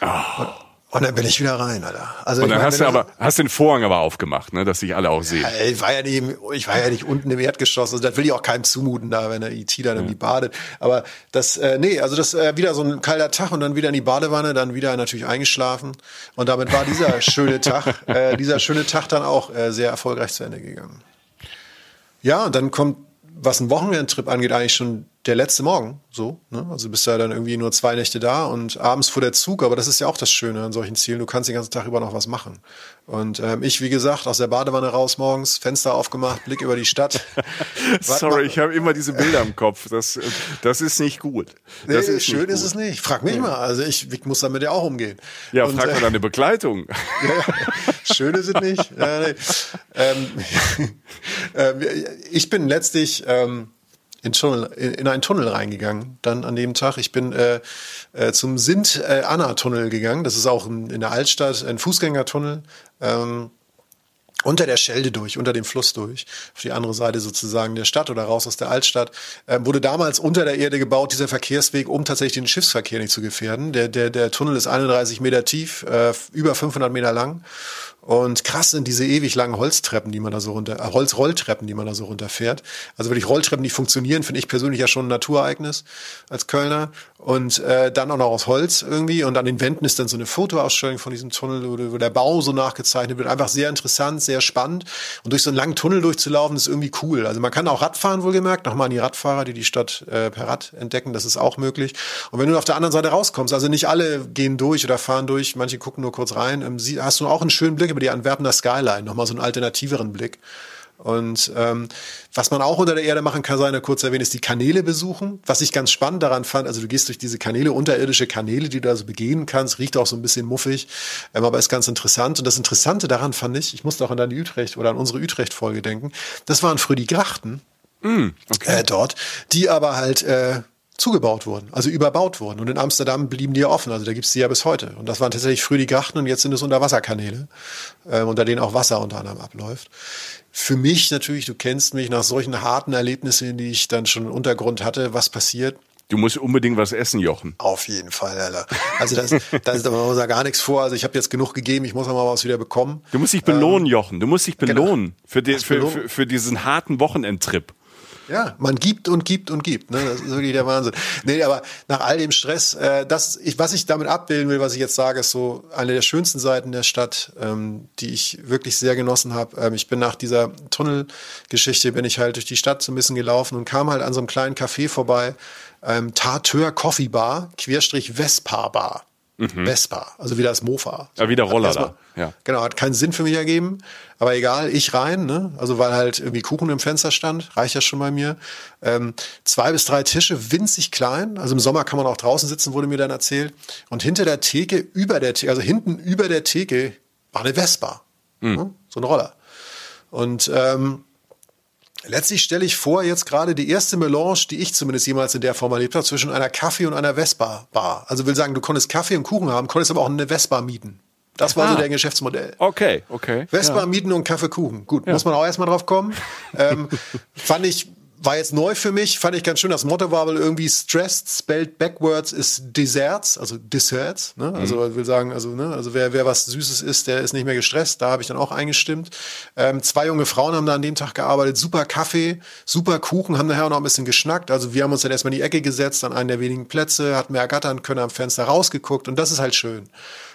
Oh. Und, dann bin ich wieder rein, Alter. Also und dann meine, hast du aber, hast den Vorhang aber aufgemacht, ne, dass sich alle auch sehen. Ja, ich war ja nicht, ich war ja nicht unten im Erdgeschoss, also das will ich auch keinem zumuten da, wenn der IT dann irgendwie ja. badet. Aber das, äh, nee, also das äh, wieder so ein kalter Tag und dann wieder in die Badewanne, dann wieder natürlich eingeschlafen. Und damit war dieser (laughs) schöne Tag, äh, dieser schöne Tag dann auch äh, sehr erfolgreich zu Ende gegangen. Ja, und dann kommt, was ein Wochenendtrip angeht, eigentlich schon der letzte Morgen, so. Ne? Also bist du ja dann irgendwie nur zwei Nächte da und abends vor der Zug, aber das ist ja auch das Schöne an solchen Zielen. Du kannst den ganzen Tag über noch was machen. Und ähm, ich, wie gesagt, aus der Badewanne raus morgens, Fenster aufgemacht, Blick über die Stadt. (laughs) Sorry, ich habe immer diese Bilder im Kopf. Das, das ist nicht gut. Das nee, ist schön ist es nicht. Frag mich ja. mal. Also ich, ich muss damit ja auch umgehen. Ja, und, frag mal äh, deine Begleitung. (laughs) ja, schön ist es nicht. Ja, nee. (laughs) ähm, äh, ich bin letztlich ähm, in, Tunnel, in einen Tunnel reingegangen, dann an dem Tag. Ich bin äh, äh, zum Sint-Anna-Tunnel gegangen. Das ist auch in, in der Altstadt ein Fußgängertunnel. Ähm, unter der Schelde durch, unter dem Fluss durch, auf die andere Seite sozusagen der Stadt oder raus aus der Altstadt, äh, wurde damals unter der Erde gebaut, dieser Verkehrsweg, um tatsächlich den Schiffsverkehr nicht zu gefährden. Der, der, der Tunnel ist 31 Meter tief, äh, über 500 Meter lang und krass sind diese ewig langen Holztreppen, die man da so runter, äh, Holzrolltreppen, die man da so runterfährt. Also wirklich Rolltreppen, die funktionieren, finde ich persönlich ja schon ein Naturereignis als Kölner. Und äh, dann auch noch aus Holz irgendwie. Und an den Wänden ist dann so eine Fotoausstellung von diesem Tunnel, wo, der Bau so nachgezeichnet wird. Einfach sehr interessant, sehr spannend. Und durch so einen langen Tunnel durchzulaufen, ist irgendwie cool. Also man kann auch Radfahren wohlgemerkt, nochmal an die Radfahrer, die die Stadt äh, per Rad entdecken, das ist auch möglich. Und wenn du auf der anderen Seite rauskommst, also nicht alle gehen durch oder fahren durch, manche gucken nur kurz rein, ähm, hast du auch einen schönen Blick über die Antwerpener Skyline, nochmal so einen alternativeren Blick. Und ähm, was man auch unter der Erde machen kann, sei nur kurz erwähnt, ist die Kanäle besuchen. Was ich ganz spannend daran fand, also du gehst durch diese Kanäle, unterirdische Kanäle, die du also begehen kannst, riecht auch so ein bisschen muffig, ähm, aber ist ganz interessant. Und das Interessante daran fand ich, ich musste auch an deine Utrecht oder an unsere Utrecht-Folge denken, das waren früher die Grachten mm, okay. äh, dort, die aber halt äh, zugebaut wurden, also überbaut wurden. Und in Amsterdam blieben die ja offen, also da gibt's die ja bis heute. Und das waren tatsächlich früher die Grachten und jetzt sind es Unterwasserkanäle, äh, unter denen auch Wasser unter anderem abläuft für mich natürlich, du kennst mich nach solchen harten Erlebnissen, die ich dann schon im Untergrund hatte, was passiert. Du musst unbedingt was essen, Jochen. Auf jeden Fall, Alter. Also das, da ist aber gar nichts vor. Also ich habe jetzt genug gegeben, ich muss auch mal was wieder bekommen. Du musst dich belohnen, ähm, Jochen. Du musst dich belohnen genau. für, die, für, für, für diesen harten Wochenendtrip. Ja, man gibt und gibt und gibt. Ne? Das ist wirklich der Wahnsinn. Nee, aber nach all dem Stress, äh, das, ich, was ich damit abbilden will, was ich jetzt sage, ist so eine der schönsten Seiten der Stadt, ähm, die ich wirklich sehr genossen habe. Ähm, ich bin nach dieser Tunnelgeschichte, bin ich halt durch die Stadt so ein bisschen gelaufen und kam halt an so einem kleinen Café vorbei, ähm, Tarteur Coffee Bar, Querstrich Vespa Bar. Mhm. Vespa, also wieder das Mofa. Ja, wieder Roller da. Ja. Genau, hat keinen Sinn für mich ergeben. Aber egal, ich rein, ne? Also weil halt irgendwie Kuchen im Fenster stand, reicht ja schon bei mir. Ähm, zwei bis drei Tische, winzig klein. Also im Sommer kann man auch draußen sitzen, wurde mir dann erzählt. Und hinter der Theke, über der Theke, also hinten über der Theke, war eine Vespa. Mhm. Ne? So ein Roller. Und ähm, Letztlich stelle ich vor, jetzt gerade die erste Melange, die ich zumindest jemals in der Form erlebt habe, zwischen einer Kaffee- und einer Vespa-Bar. Also will sagen, du konntest Kaffee und Kuchen haben, konntest aber auch eine Vespa mieten. Das war ah. so der Geschäftsmodell. Okay, okay. Vespa ja. mieten und Kaffeekuchen. Gut, ja. muss man auch erstmal drauf kommen. ähm, (laughs) fand ich war jetzt neu für mich, fand ich ganz schön. Das Motto war wohl irgendwie stressed, spelled backwards ist Desserts, also Desserts. Ne? Also mhm. will sagen, also, ne? also wer, wer was Süßes isst, der ist nicht mehr gestresst. Da habe ich dann auch eingestimmt. Ähm, zwei junge Frauen haben da an dem Tag gearbeitet. Super Kaffee, super Kuchen, haben nachher auch noch ein bisschen geschnackt. Also wir haben uns dann erstmal in die Ecke gesetzt, an einen der wenigen Plätze, hatten mehr ergattern können, am Fenster rausgeguckt und das ist halt schön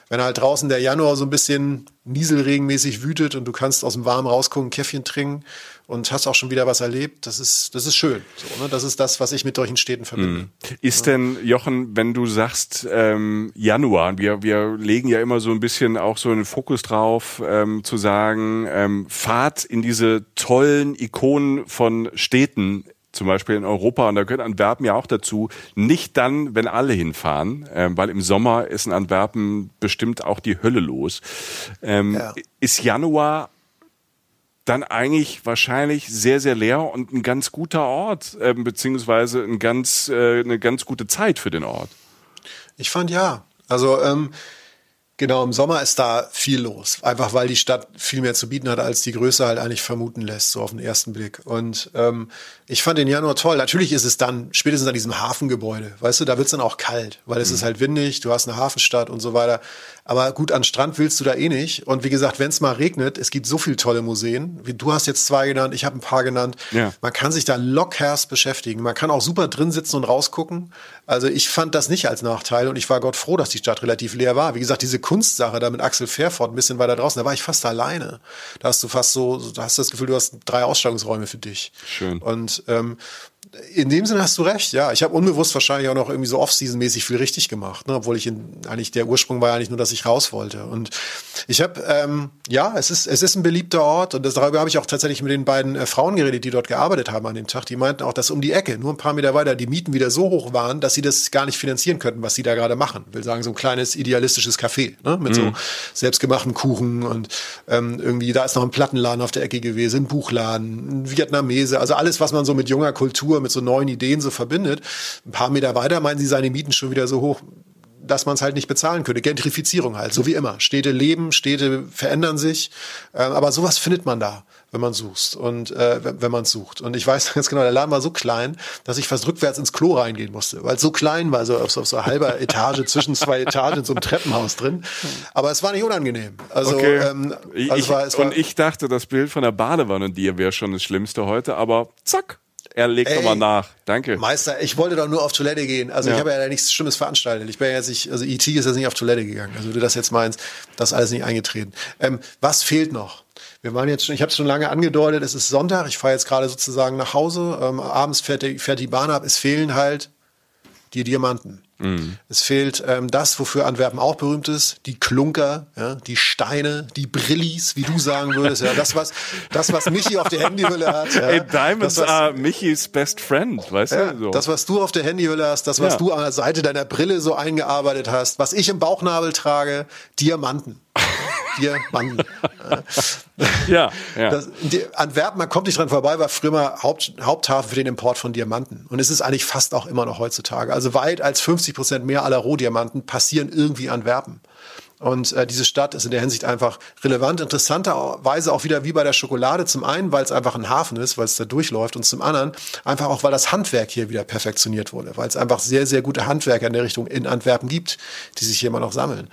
wenn halt draußen der Januar so ein bisschen nieselregenmäßig wütet und du kannst aus dem Warmen rausgucken, ein Käffchen trinken und hast auch schon wieder was erlebt, das ist, das ist schön. So, ne? Das ist das, was ich mit solchen Städten verbinde. Mhm. Ist ja. denn, Jochen, wenn du sagst ähm, Januar, wir, wir legen ja immer so ein bisschen auch so einen Fokus drauf, ähm, zu sagen, ähm, Fahrt in diese tollen Ikonen von Städten zum Beispiel in Europa, und da gehört Antwerpen ja auch dazu, nicht dann, wenn alle hinfahren, ähm, weil im Sommer ist in Antwerpen bestimmt auch die Hölle los. Ähm, ja. Ist Januar dann eigentlich wahrscheinlich sehr, sehr leer und ein ganz guter Ort, ähm, beziehungsweise ein ganz, äh, eine ganz gute Zeit für den Ort. Ich fand ja. Also ähm, Genau, im Sommer ist da viel los. Einfach weil die Stadt viel mehr zu bieten hat, als die Größe halt eigentlich vermuten lässt, so auf den ersten Blick. Und ähm, ich fand den Januar toll. Natürlich ist es dann spätestens an diesem Hafengebäude. Weißt du, da wird's dann auch kalt, weil es mhm. ist halt windig, du hast eine Hafenstadt und so weiter. Aber gut, an Strand willst du da eh nicht. Und wie gesagt, wenn es mal regnet, es gibt so viele tolle Museen. Wie du hast jetzt zwei genannt, ich habe ein paar genannt. Ja. Man kann sich da lockherst beschäftigen. Man kann auch super drin sitzen und rausgucken. Also ich fand das nicht als Nachteil und ich war Gott froh, dass die Stadt relativ leer war. Wie gesagt, diese Kunstsache da mit Axel Fairford ein bisschen weiter draußen, da war ich fast alleine. Da hast du fast so, da hast du das Gefühl, du hast drei Ausstellungsräume für dich. Schön. Und ähm, in dem Sinne hast du recht, ja. Ich habe unbewusst wahrscheinlich auch noch irgendwie so Off-Season-mäßig viel richtig gemacht, ne? obwohl ich in, eigentlich der Ursprung war ja eigentlich nur, dass ich raus wollte. Und ich habe, ähm, ja, es ist, es ist ein beliebter Ort und das, darüber habe ich auch tatsächlich mit den beiden äh, Frauen geredet, die dort gearbeitet haben an dem Tag. Die meinten auch, dass um die Ecke, nur ein paar Meter weiter, die Mieten wieder so hoch waren, dass sie das gar nicht finanzieren könnten, was sie da gerade machen. Ich will sagen, so ein kleines idealistisches Café ne? mit mhm. so selbstgemachten Kuchen und ähm, irgendwie, da ist noch ein Plattenladen auf der Ecke gewesen, ein Buchladen, ein Vietnamese, also alles, was man so mit junger Kultur mit so neuen Ideen so verbindet. Ein paar Meter weiter meinen sie seine Mieten schon wieder so hoch, dass man es halt nicht bezahlen könnte. Gentrifizierung halt, so wie immer. Städte leben, Städte verändern sich, äh, aber sowas findet man da, wenn man sucht und äh, wenn man es sucht. Und ich weiß (laughs) ganz genau, der Laden war so klein, dass ich fast rückwärts ins Klo reingehen musste, weil es so klein war, so auf so, auf so halber (laughs) Etage zwischen zwei Etagen in so einem Treppenhaus drin. Aber es war nicht unangenehm. Also, okay. ähm, also ich, war, und ich dachte, das Bild von der Badewanne dir wäre schon das Schlimmste heute, aber zack, er legt nochmal nach. Danke. Meister, ich wollte doch nur auf Toilette gehen. Also ja. ich habe ja nichts Schlimmes veranstaltet. Ich bin ja jetzt nicht, also IT e ist jetzt nicht auf Toilette gegangen. Also du das jetzt meinst, das ist alles nicht eingetreten. Ähm, was fehlt noch? Wir waren jetzt schon, ich habe es schon lange angedeutet, es ist Sonntag, ich fahre jetzt gerade sozusagen nach Hause. Ähm, abends fährt die, fährt die Bahn ab, es fehlen halt die Diamanten. Mhm. Es fehlt ähm, das, wofür Antwerpen auch berühmt ist, die Klunker, ja, die Steine, die Brillis, wie du sagen würdest, ja, das was, das was Michi auf der Handyhülle hat. Ja, Ey, Diamonds das, was, are Michis best friend, weißt ja, du? So. Das, was du auf der Handyhülle hast, das, was Ja. du an der Seite deiner Brille so eingearbeitet hast, was ich im Bauchnabel trage, Diamanten. Diamanten. ja, ja. Das, die, Antwerpen, man kommt nicht dran vorbei, war früher mal Haupt, Haupthafen für den Import von Diamanten. Und es ist eigentlich fast auch immer noch heutzutage. Also weit als 50 Prozent mehr aller Rohdiamanten passieren irgendwie Antwerpen. Und äh, diese Stadt ist in der Hinsicht einfach relevant, interessanterweise auch wieder wie bei der Schokolade. Zum einen, weil es einfach ein Hafen ist, weil es da durchläuft. Und zum anderen einfach auch, weil das Handwerk hier wieder perfektioniert wurde. Weil es einfach sehr, sehr gute Handwerker in der Richtung in Antwerpen gibt, die sich hier immer noch sammeln.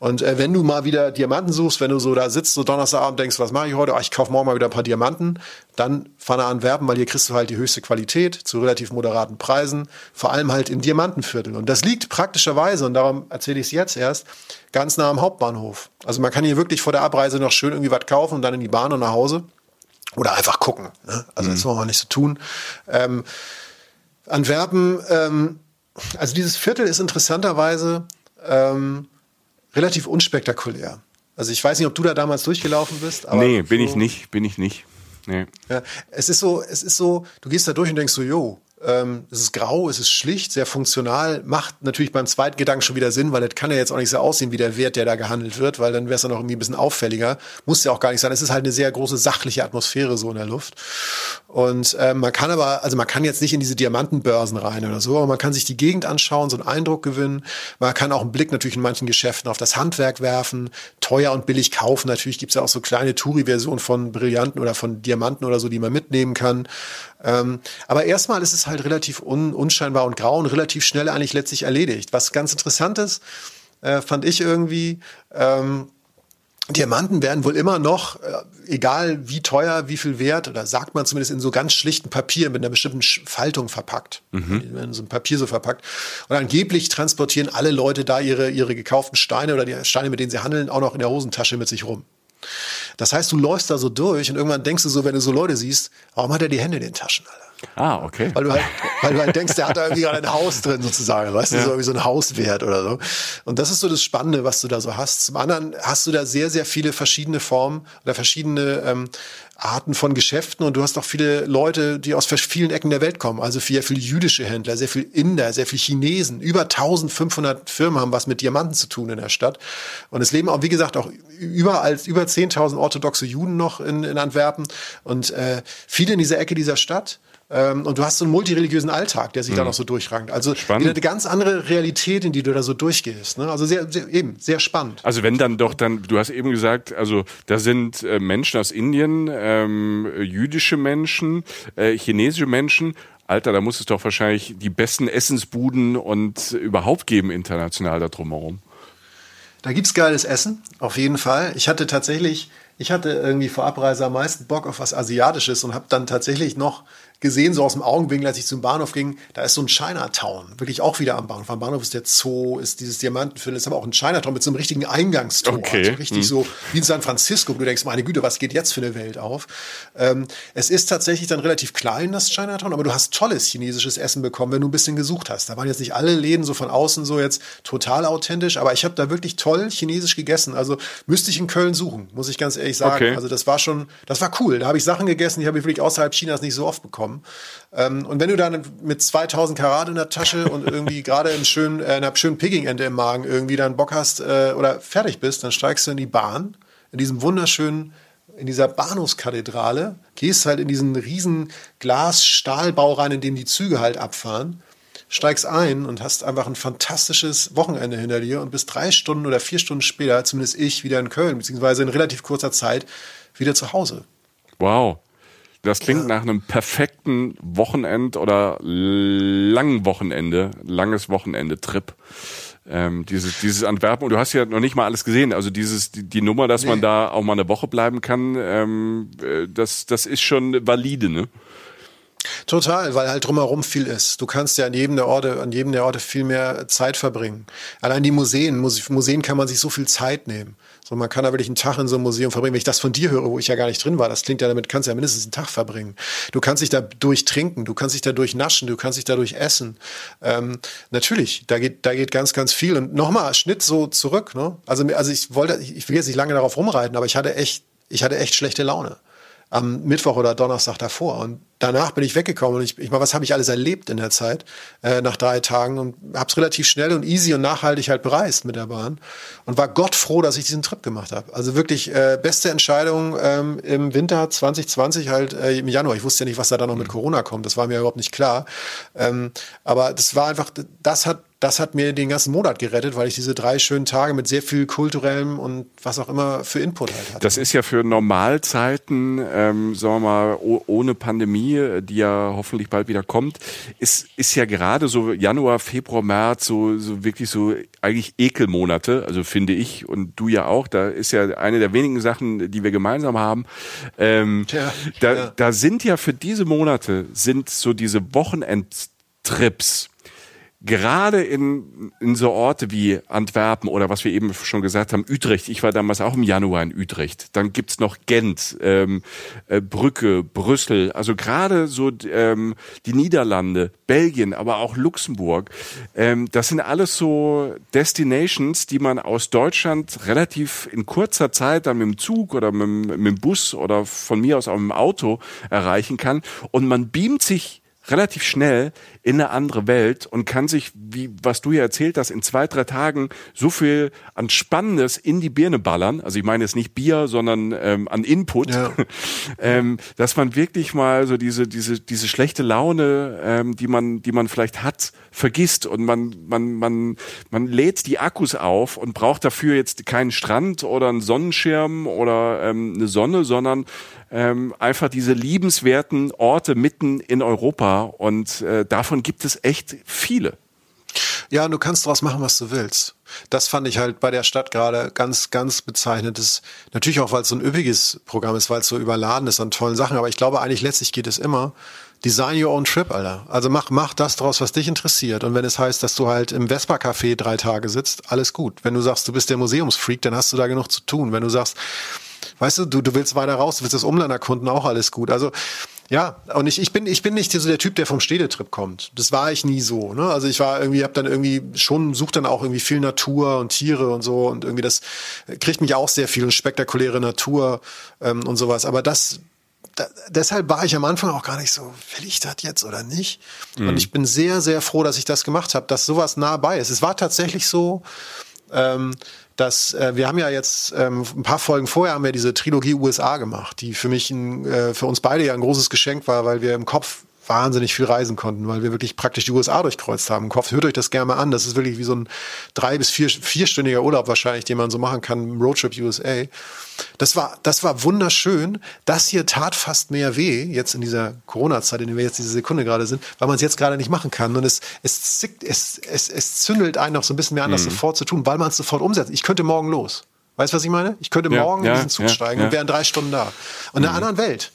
Und äh, wenn du mal wieder Diamanten suchst, wenn du so da sitzt, so Donnerstagabend denkst, was mache ich heute? Ach, ich kaufe morgen mal wieder ein paar Diamanten. Dann fahr nach Antwerpen, weil hier kriegst du halt die höchste Qualität zu relativ moderaten Preisen. Vor allem halt im Diamantenviertel. Und das liegt praktischerweise, und darum erzähle ich es jetzt erst, ganz nah am Hauptbahnhof. Also man kann hier wirklich vor der Abreise noch schön irgendwie was kaufen und dann in die Bahn und nach Hause. Oder einfach gucken. Ne? Also das wollen wir nicht so tun. Ähm, Antwerpen, ähm, also dieses Viertel ist interessanterweise ähm, relativ unspektakulär. Also ich weiß nicht, ob du da damals durchgelaufen bist. Aber nee, bin so, ich nicht, bin ich nicht. Nee. Ja, es ist so, es ist so, du gehst da durch und denkst so, jo, ähm, es ist grau, es ist schlicht, sehr funktional, macht natürlich beim zweiten Gedanken schon wieder Sinn, weil das kann ja jetzt auch nicht so aussehen wie der Wert, der da gehandelt wird, weil dann wäre es dann noch irgendwie ein bisschen auffälliger. Muss ja auch gar nicht sein. Es ist halt eine sehr große sachliche Atmosphäre so in der Luft. Und ähm, man kann aber, also man kann jetzt nicht in diese Diamantenbörsen rein oder so, aber man kann sich die Gegend anschauen, so einen Eindruck gewinnen. Man kann auch einen Blick natürlich in manchen Geschäften auf das Handwerk werfen, teuer und billig kaufen. Natürlich gibt's ja auch so kleine Touri-Versionen von Brillanten oder von Diamanten oder so, die man mitnehmen kann. Ähm, aber erstmal ist es halt relativ un unscheinbar und grau und relativ schnell eigentlich letztlich erledigt. Was ganz interessant ist, äh, fand ich irgendwie, ähm, Diamanten werden wohl immer noch, äh, egal wie teuer, wie viel wert, oder sagt man zumindest in so ganz schlichten Papier mit einer bestimmten Faltung verpackt. Werden in so ein Papier so verpackt. Und angeblich transportieren alle Leute da ihre, ihre gekauften Steine oder die Steine, mit denen sie handeln, auch noch in der Hosentasche mit sich rum. Das heißt, du läufst da so durch und irgendwann denkst du so, wenn du so Leute siehst, warum hat er die Hände in den Taschen, Alter? Ah, okay. Weil du halt, weil du halt denkst, der hat da irgendwie gerade ein Haus drin sozusagen, weißt du, so irgendwie so ein Hauswert oder so. Und das ist so das Spannende, was du da so hast. Zum anderen hast du da sehr, sehr viele verschiedene Formen oder verschiedene ähm, Arten von Geschäften und du hast auch viele Leute, die aus vielen Ecken der Welt kommen. Also sehr viele jüdische Händler, sehr viel Inder, sehr viel Chinesen. Über 1500 Firmen haben was mit Diamanten zu tun in der Stadt. Und es leben auch, wie gesagt, auch überall über 10.000 orthodoxe Juden noch in, in Antwerpen und äh, viele in dieser Ecke dieser Stadt. Ähm, und du hast so einen multireligiösen Alltag, der sich da noch so durchrankt. Also Spannend. eine ganz andere Realität, in die du da so durchgehst. Ne? Also sehr, sehr, eben, sehr spannend. Also wenn dann doch dann, du hast eben gesagt, also da sind äh, Menschen aus Indien, ähm, jüdische Menschen, äh, chinesische Menschen. Alter, da muss es doch wahrscheinlich die besten Essensbuden und überhaupt geben international da drumherum. Da gibt's geiles Essen, auf jeden Fall. Ich hatte tatsächlich, ich hatte irgendwie vor Abreise am meisten Bock auf was Asiatisches und habe dann tatsächlich noch gesehen, so aus dem Augenwinkel, als ich zum Bahnhof ging, da ist so ein Chinatown, wirklich auch wieder am Bahnhof. Am Bahnhof ist der Zoo, ist dieses Diamantenviertel, ist aber auch ein Chinatown mit so einem richtigen Eingangstor. Okay. So richtig so wie in San Francisco, wo du denkst, meine Güte, was geht jetzt für eine Welt auf? Ähm, es ist tatsächlich dann relativ klein, das Chinatown, aber du hast tolles chinesisches Essen bekommen, wenn du ein bisschen gesucht hast. Da waren jetzt nicht alle Läden so von außen so jetzt total authentisch, aber ich habe da wirklich toll chinesisch gegessen. Also müsste ich in Köln suchen, muss ich ganz ehrlich sagen. Okay. Also das war schon, das war cool. Da habe ich Sachen gegessen, die habe ich wirklich außerhalb Chinas nicht so oft bekommen. Ähm, und wenn du dann mit 2000 Karat in der Tasche und irgendwie (laughs) gerade in, schön, äh, einer schönen Peking-Ente im Magen irgendwie dann Bock hast äh, oder fertig bist, dann steigst du in die Bahn, in diesem wunderschönen, in dieser Bahnhofskathedrale, gehst halt in diesen riesen Glas-Stahlbau rein, in dem die Züge halt abfahren, steigst ein und hast einfach ein fantastisches Wochenende hinter dir und bist drei Stunden oder vier Stunden später, zumindest ich, wieder in Köln, beziehungsweise in relativ kurzer Zeit wieder zu Hause. Wow. Das klingt nach einem perfekten Wochenend oder langen Wochenende, langes Wochenende-Trip. Ähm, dieses, dieses Antwerpen, und du hast ja noch nicht mal alles gesehen. Also dieses, die, die Nummer, dass man Nee. da auch mal eine Woche bleiben kann, ähm, äh, das, das ist schon valide, ne? Total, weil halt drumherum viel ist. Du kannst ja an jedem der Orte, an jedem der Orte viel mehr Zeit verbringen. Allein die Museen, Museen kann man sich so viel Zeit nehmen. So, man kann da wirklich einen Tag in so einem Museum verbringen. Wenn ich das von dir höre, wo ich ja gar nicht drin war, das klingt ja damit, kannst du ja mindestens einen Tag verbringen. Du kannst dich da durchtrinken, du kannst dich da durchnaschen, du kannst dich da durch essen. Ähm, natürlich, da geht, da geht ganz, ganz viel. Und nochmal, Schnitt so zurück, ne? Also, also ich wollte, ich will jetzt nicht lange darauf rumreiten, aber ich hatte echt, ich hatte echt schlechte Laune am Mittwoch oder Donnerstag davor. Und danach bin ich weggekommen und ich, ich meine, was habe ich alles erlebt in der Zeit, äh, nach drei Tagen und habe es relativ schnell und easy und nachhaltig halt bereist mit der Bahn und war Gott froh, dass ich diesen Trip gemacht habe. Also wirklich äh, beste Entscheidung ähm, im Winter 2020 halt äh, im Januar. Ich wusste ja nicht, was da dann noch mit Corona kommt. Das war mir überhaupt nicht klar. Ähm, aber das war einfach, das hat das hat mir den ganzen Monat gerettet, weil ich diese drei schönen Tage mit sehr viel kulturellem und was auch immer für Input halt hatte. Das ist ja für Normalzeiten, ähm, sagen wir mal, ohne Pandemie, die ja hoffentlich bald wieder kommt, ist, ist ja gerade so Januar, Februar, März so, so wirklich so eigentlich Ekelmonate, also finde ich und du ja auch. Da ist ja eine der wenigen Sachen, die wir gemeinsam haben. Ähm, Tja, da, ja. da sind ja für diese Monate sind so diese Wochenendtrips gerade in, in so Orte wie Antwerpen oder was wir eben schon gesagt haben, Utrecht, ich war damals auch im Januar in Utrecht, dann gibt's noch Gent, ähm, äh, Brücke, Brüssel, also gerade so ähm, die Niederlande, Belgien, aber auch Luxemburg, ähm, das sind alles so Destinations, die man aus Deutschland relativ in kurzer Zeit dann mit dem Zug oder mit, mit dem Bus oder von mir aus auch mit dem Auto erreichen kann. Und man beamt sich relativ schnell in eine andere Welt und kann sich, wie was du ja erzählt hast, in zwei, drei Tagen so viel an Spannendes in die Birne ballern. Also ich meine jetzt nicht Bier, sondern ähm, an Input, ja. (laughs) ähm, dass man wirklich mal so diese diese diese schlechte Laune, ähm, die man die man vielleicht hat, vergisst und man man man man lädt die Akkus auf und braucht dafür jetzt keinen Strand oder einen Sonnenschirm oder ähm, eine Sonne, sondern ähm, einfach diese liebenswerten Orte mitten in Europa und äh, davon gibt es echt viele. Ja, und du kannst daraus machen, was du willst. Das fand ich halt bei der Stadt gerade ganz, ganz bezeichnend. Das, natürlich auch, weil es so ein üppiges Programm ist, weil es so überladen ist an tollen Sachen. Aber ich glaube, eigentlich letztlich geht es immer. Design your own trip, Alter. Also mach, mach das draus, was dich interessiert. Und wenn es heißt, dass du halt im Vespa-Café drei Tage sitzt, alles gut. Wenn du sagst, du bist der Museumsfreak, dann hast du da genug zu tun. Wenn du sagst, weißt du, du, du willst weiter raus, du willst das Umland erkunden, auch alles gut. Also ja, und ich, ich bin ich bin nicht so der Typ, der vom Städtetrip kommt. Das war ich nie so. Ne? Also ich war irgendwie, habe dann irgendwie schon sucht dann auch irgendwie viel Natur und Tiere und so und irgendwie das kriegt mich auch sehr viel und spektakuläre Natur ähm, und sowas. Aber das da, deshalb war ich am Anfang auch gar nicht so, will ich das jetzt oder nicht? Mhm. Und ich bin sehr, sehr froh, dass ich das gemacht habe, dass sowas nah bei ist. Es war tatsächlich so, ähm, dass äh, wir haben ja jetzt ähm, ein paar Folgen vorher haben wir diese Trilogie USA gemacht, die für mich ein, äh, für uns beide ja ein großes Geschenk war, weil wir im Kopf wahnsinnig viel reisen konnten, weil wir wirklich praktisch die USA durchkreuzt haben. Im Kopf, hört euch das gerne mal an. Das ist wirklich wie so ein drei- bis vier, vierstündiger Urlaub wahrscheinlich, den man so machen kann im Roadtrip USA. Das war, das war wunderschön. Das hier tat fast mehr weh, jetzt in dieser Corona-Zeit, in der wir jetzt diese Sekunde gerade sind, weil man es jetzt gerade nicht machen kann. Und es, es, zickt, es, es, es zündelt einen noch so ein bisschen mehr an, das mhm. sofort zu tun, weil man es sofort umsetzt. Ich könnte morgen los. Weißt du, was ich meine? Ich könnte ja, morgen ja, in diesen Zug ja, steigen und wäre in drei Stunden da. Und in einer mhm. anderen Welt.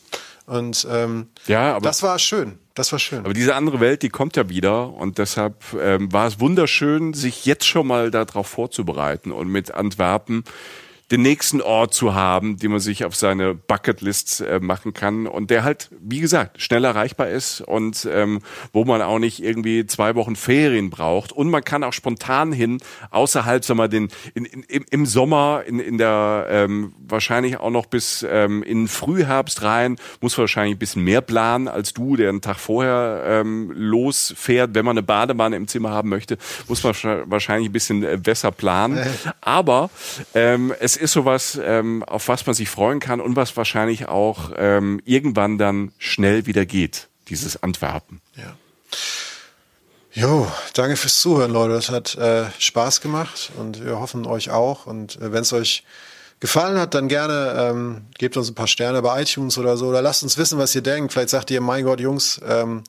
Und ähm, ja, aber das war schön. Das war schön. Aber diese andere Welt, die kommt ja wieder und deshalb ähm, war es wunderschön, sich jetzt schon mal darauf vorzubereiten und mit Antwerpen den nächsten Ort zu haben, den man sich auf seine Bucketlist äh, machen kann und der halt, wie gesagt, schnell erreichbar ist und ähm, wo man auch nicht irgendwie zwei Wochen Ferien braucht. Und man kann auch spontan hin, außerhalb, sag mal, den in, in, im, Sommer in, in der ähm, wahrscheinlich auch noch bis ähm, in Frühherbst rein, muss wahrscheinlich ein bisschen mehr planen als du, der einen Tag vorher ähm, losfährt, wenn man eine Badewanne im Zimmer haben möchte, muss man wahrscheinlich ein bisschen äh, besser planen. Aber ähm, es ist sowas, ähm, auf was man sich freuen kann und was wahrscheinlich auch ähm, irgendwann dann schnell wieder geht, dieses Antwerpen. Ja. Jo, danke fürs Zuhören, Leute. Das hat äh, Spaß gemacht und wir hoffen euch auch. Und äh, wenn es euch gefallen hat, dann gerne ähm, gebt uns ein paar Sterne bei iTunes oder so oder lasst uns wissen, was ihr denkt. Vielleicht sagt ihr, mein Gott, Jungs, ähm,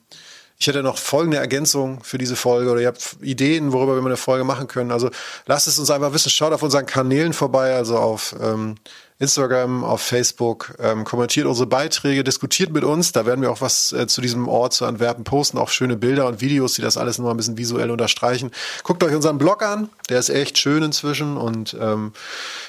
ich hätte noch folgende Ergänzung für diese Folge oder ihr habt Ideen, worüber wir eine Folge machen können. Also lasst es uns einfach wissen. Schaut auf unseren Kanälen vorbei, also auf ähm, Instagram, auf Facebook, ähm, kommentiert unsere Beiträge, diskutiert mit uns. Da werden wir auch was äh, zu diesem Ort zu Antwerpen posten, auch schöne Bilder und Videos, die das alles nochmal ein bisschen visuell unterstreichen. Guckt euch unseren Blog an, der ist echt schön inzwischen und ähm,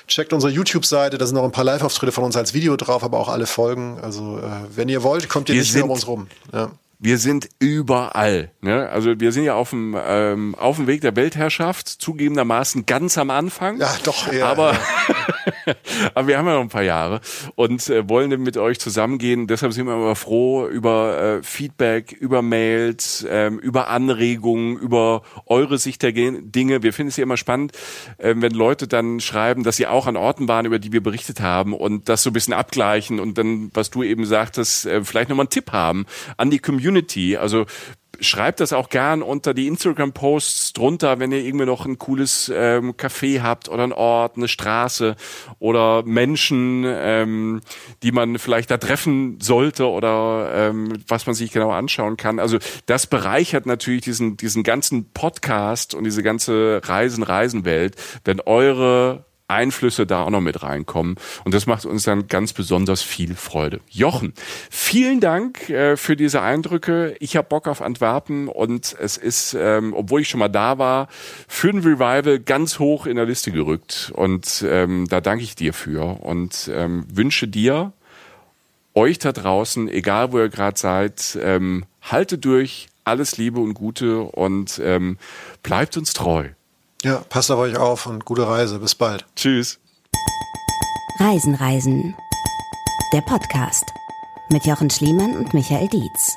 checkt unsere YouTube-Seite, da sind noch ein paar Live-Auftritte von uns als Video drauf, aber auch alle Folgen. Also äh, wenn ihr wollt, kommt ihr wir nicht mehr um uns rum. Ja wir sind überall. Ne? Also wir sind ja auf dem, ähm, auf dem Weg der Weltherrschaft, zugegebenermaßen ganz am Anfang. Ja, doch. Ja, aber, ja. (laughs) aber wir haben ja noch ein paar Jahre und äh, wollen mit euch zusammengehen. Deshalb sind wir immer froh über äh, Feedback, über Mails, ähm, über Anregungen, über eure Sicht der Dinge. Wir finden es ja immer spannend, äh, wenn Leute dann schreiben, dass sie auch an Orten waren, über die wir berichtet haben und das so ein bisschen abgleichen und dann, was du eben sagtest, äh, vielleicht nochmal einen Tipp haben an die Community Community. Also schreibt das auch gern unter die Instagram-Posts drunter, wenn ihr irgendwie noch ein cooles ähm, Café habt oder ein Ort, eine Straße oder Menschen, ähm, die man vielleicht da treffen sollte oder ähm, was man sich genau anschauen kann. Also das bereichert natürlich diesen, diesen ganzen Podcast und diese ganze Reisen-Reisen-Welt, wenn eure Einflüsse da auch noch mit reinkommen. Und das macht uns dann ganz besonders viel Freude. Jochen, vielen Dank äh, für diese Eindrücke. Ich habe Bock auf Antwerpen und es ist, ähm, obwohl ich schon mal da war, für ein Revival ganz hoch in der Liste gerückt. Und ähm, da danke ich dir für und ähm, wünsche dir, euch da draußen, egal wo ihr gerade seid, ähm, haltet durch, alles Liebe und Gute und ähm, bleibt uns treu. Ja, passt auf euch auf und gute Reise. Bis bald. Tschüss. Reisen, Reisen. Der Podcast mit Jochen Schliemann und Michael Dietz.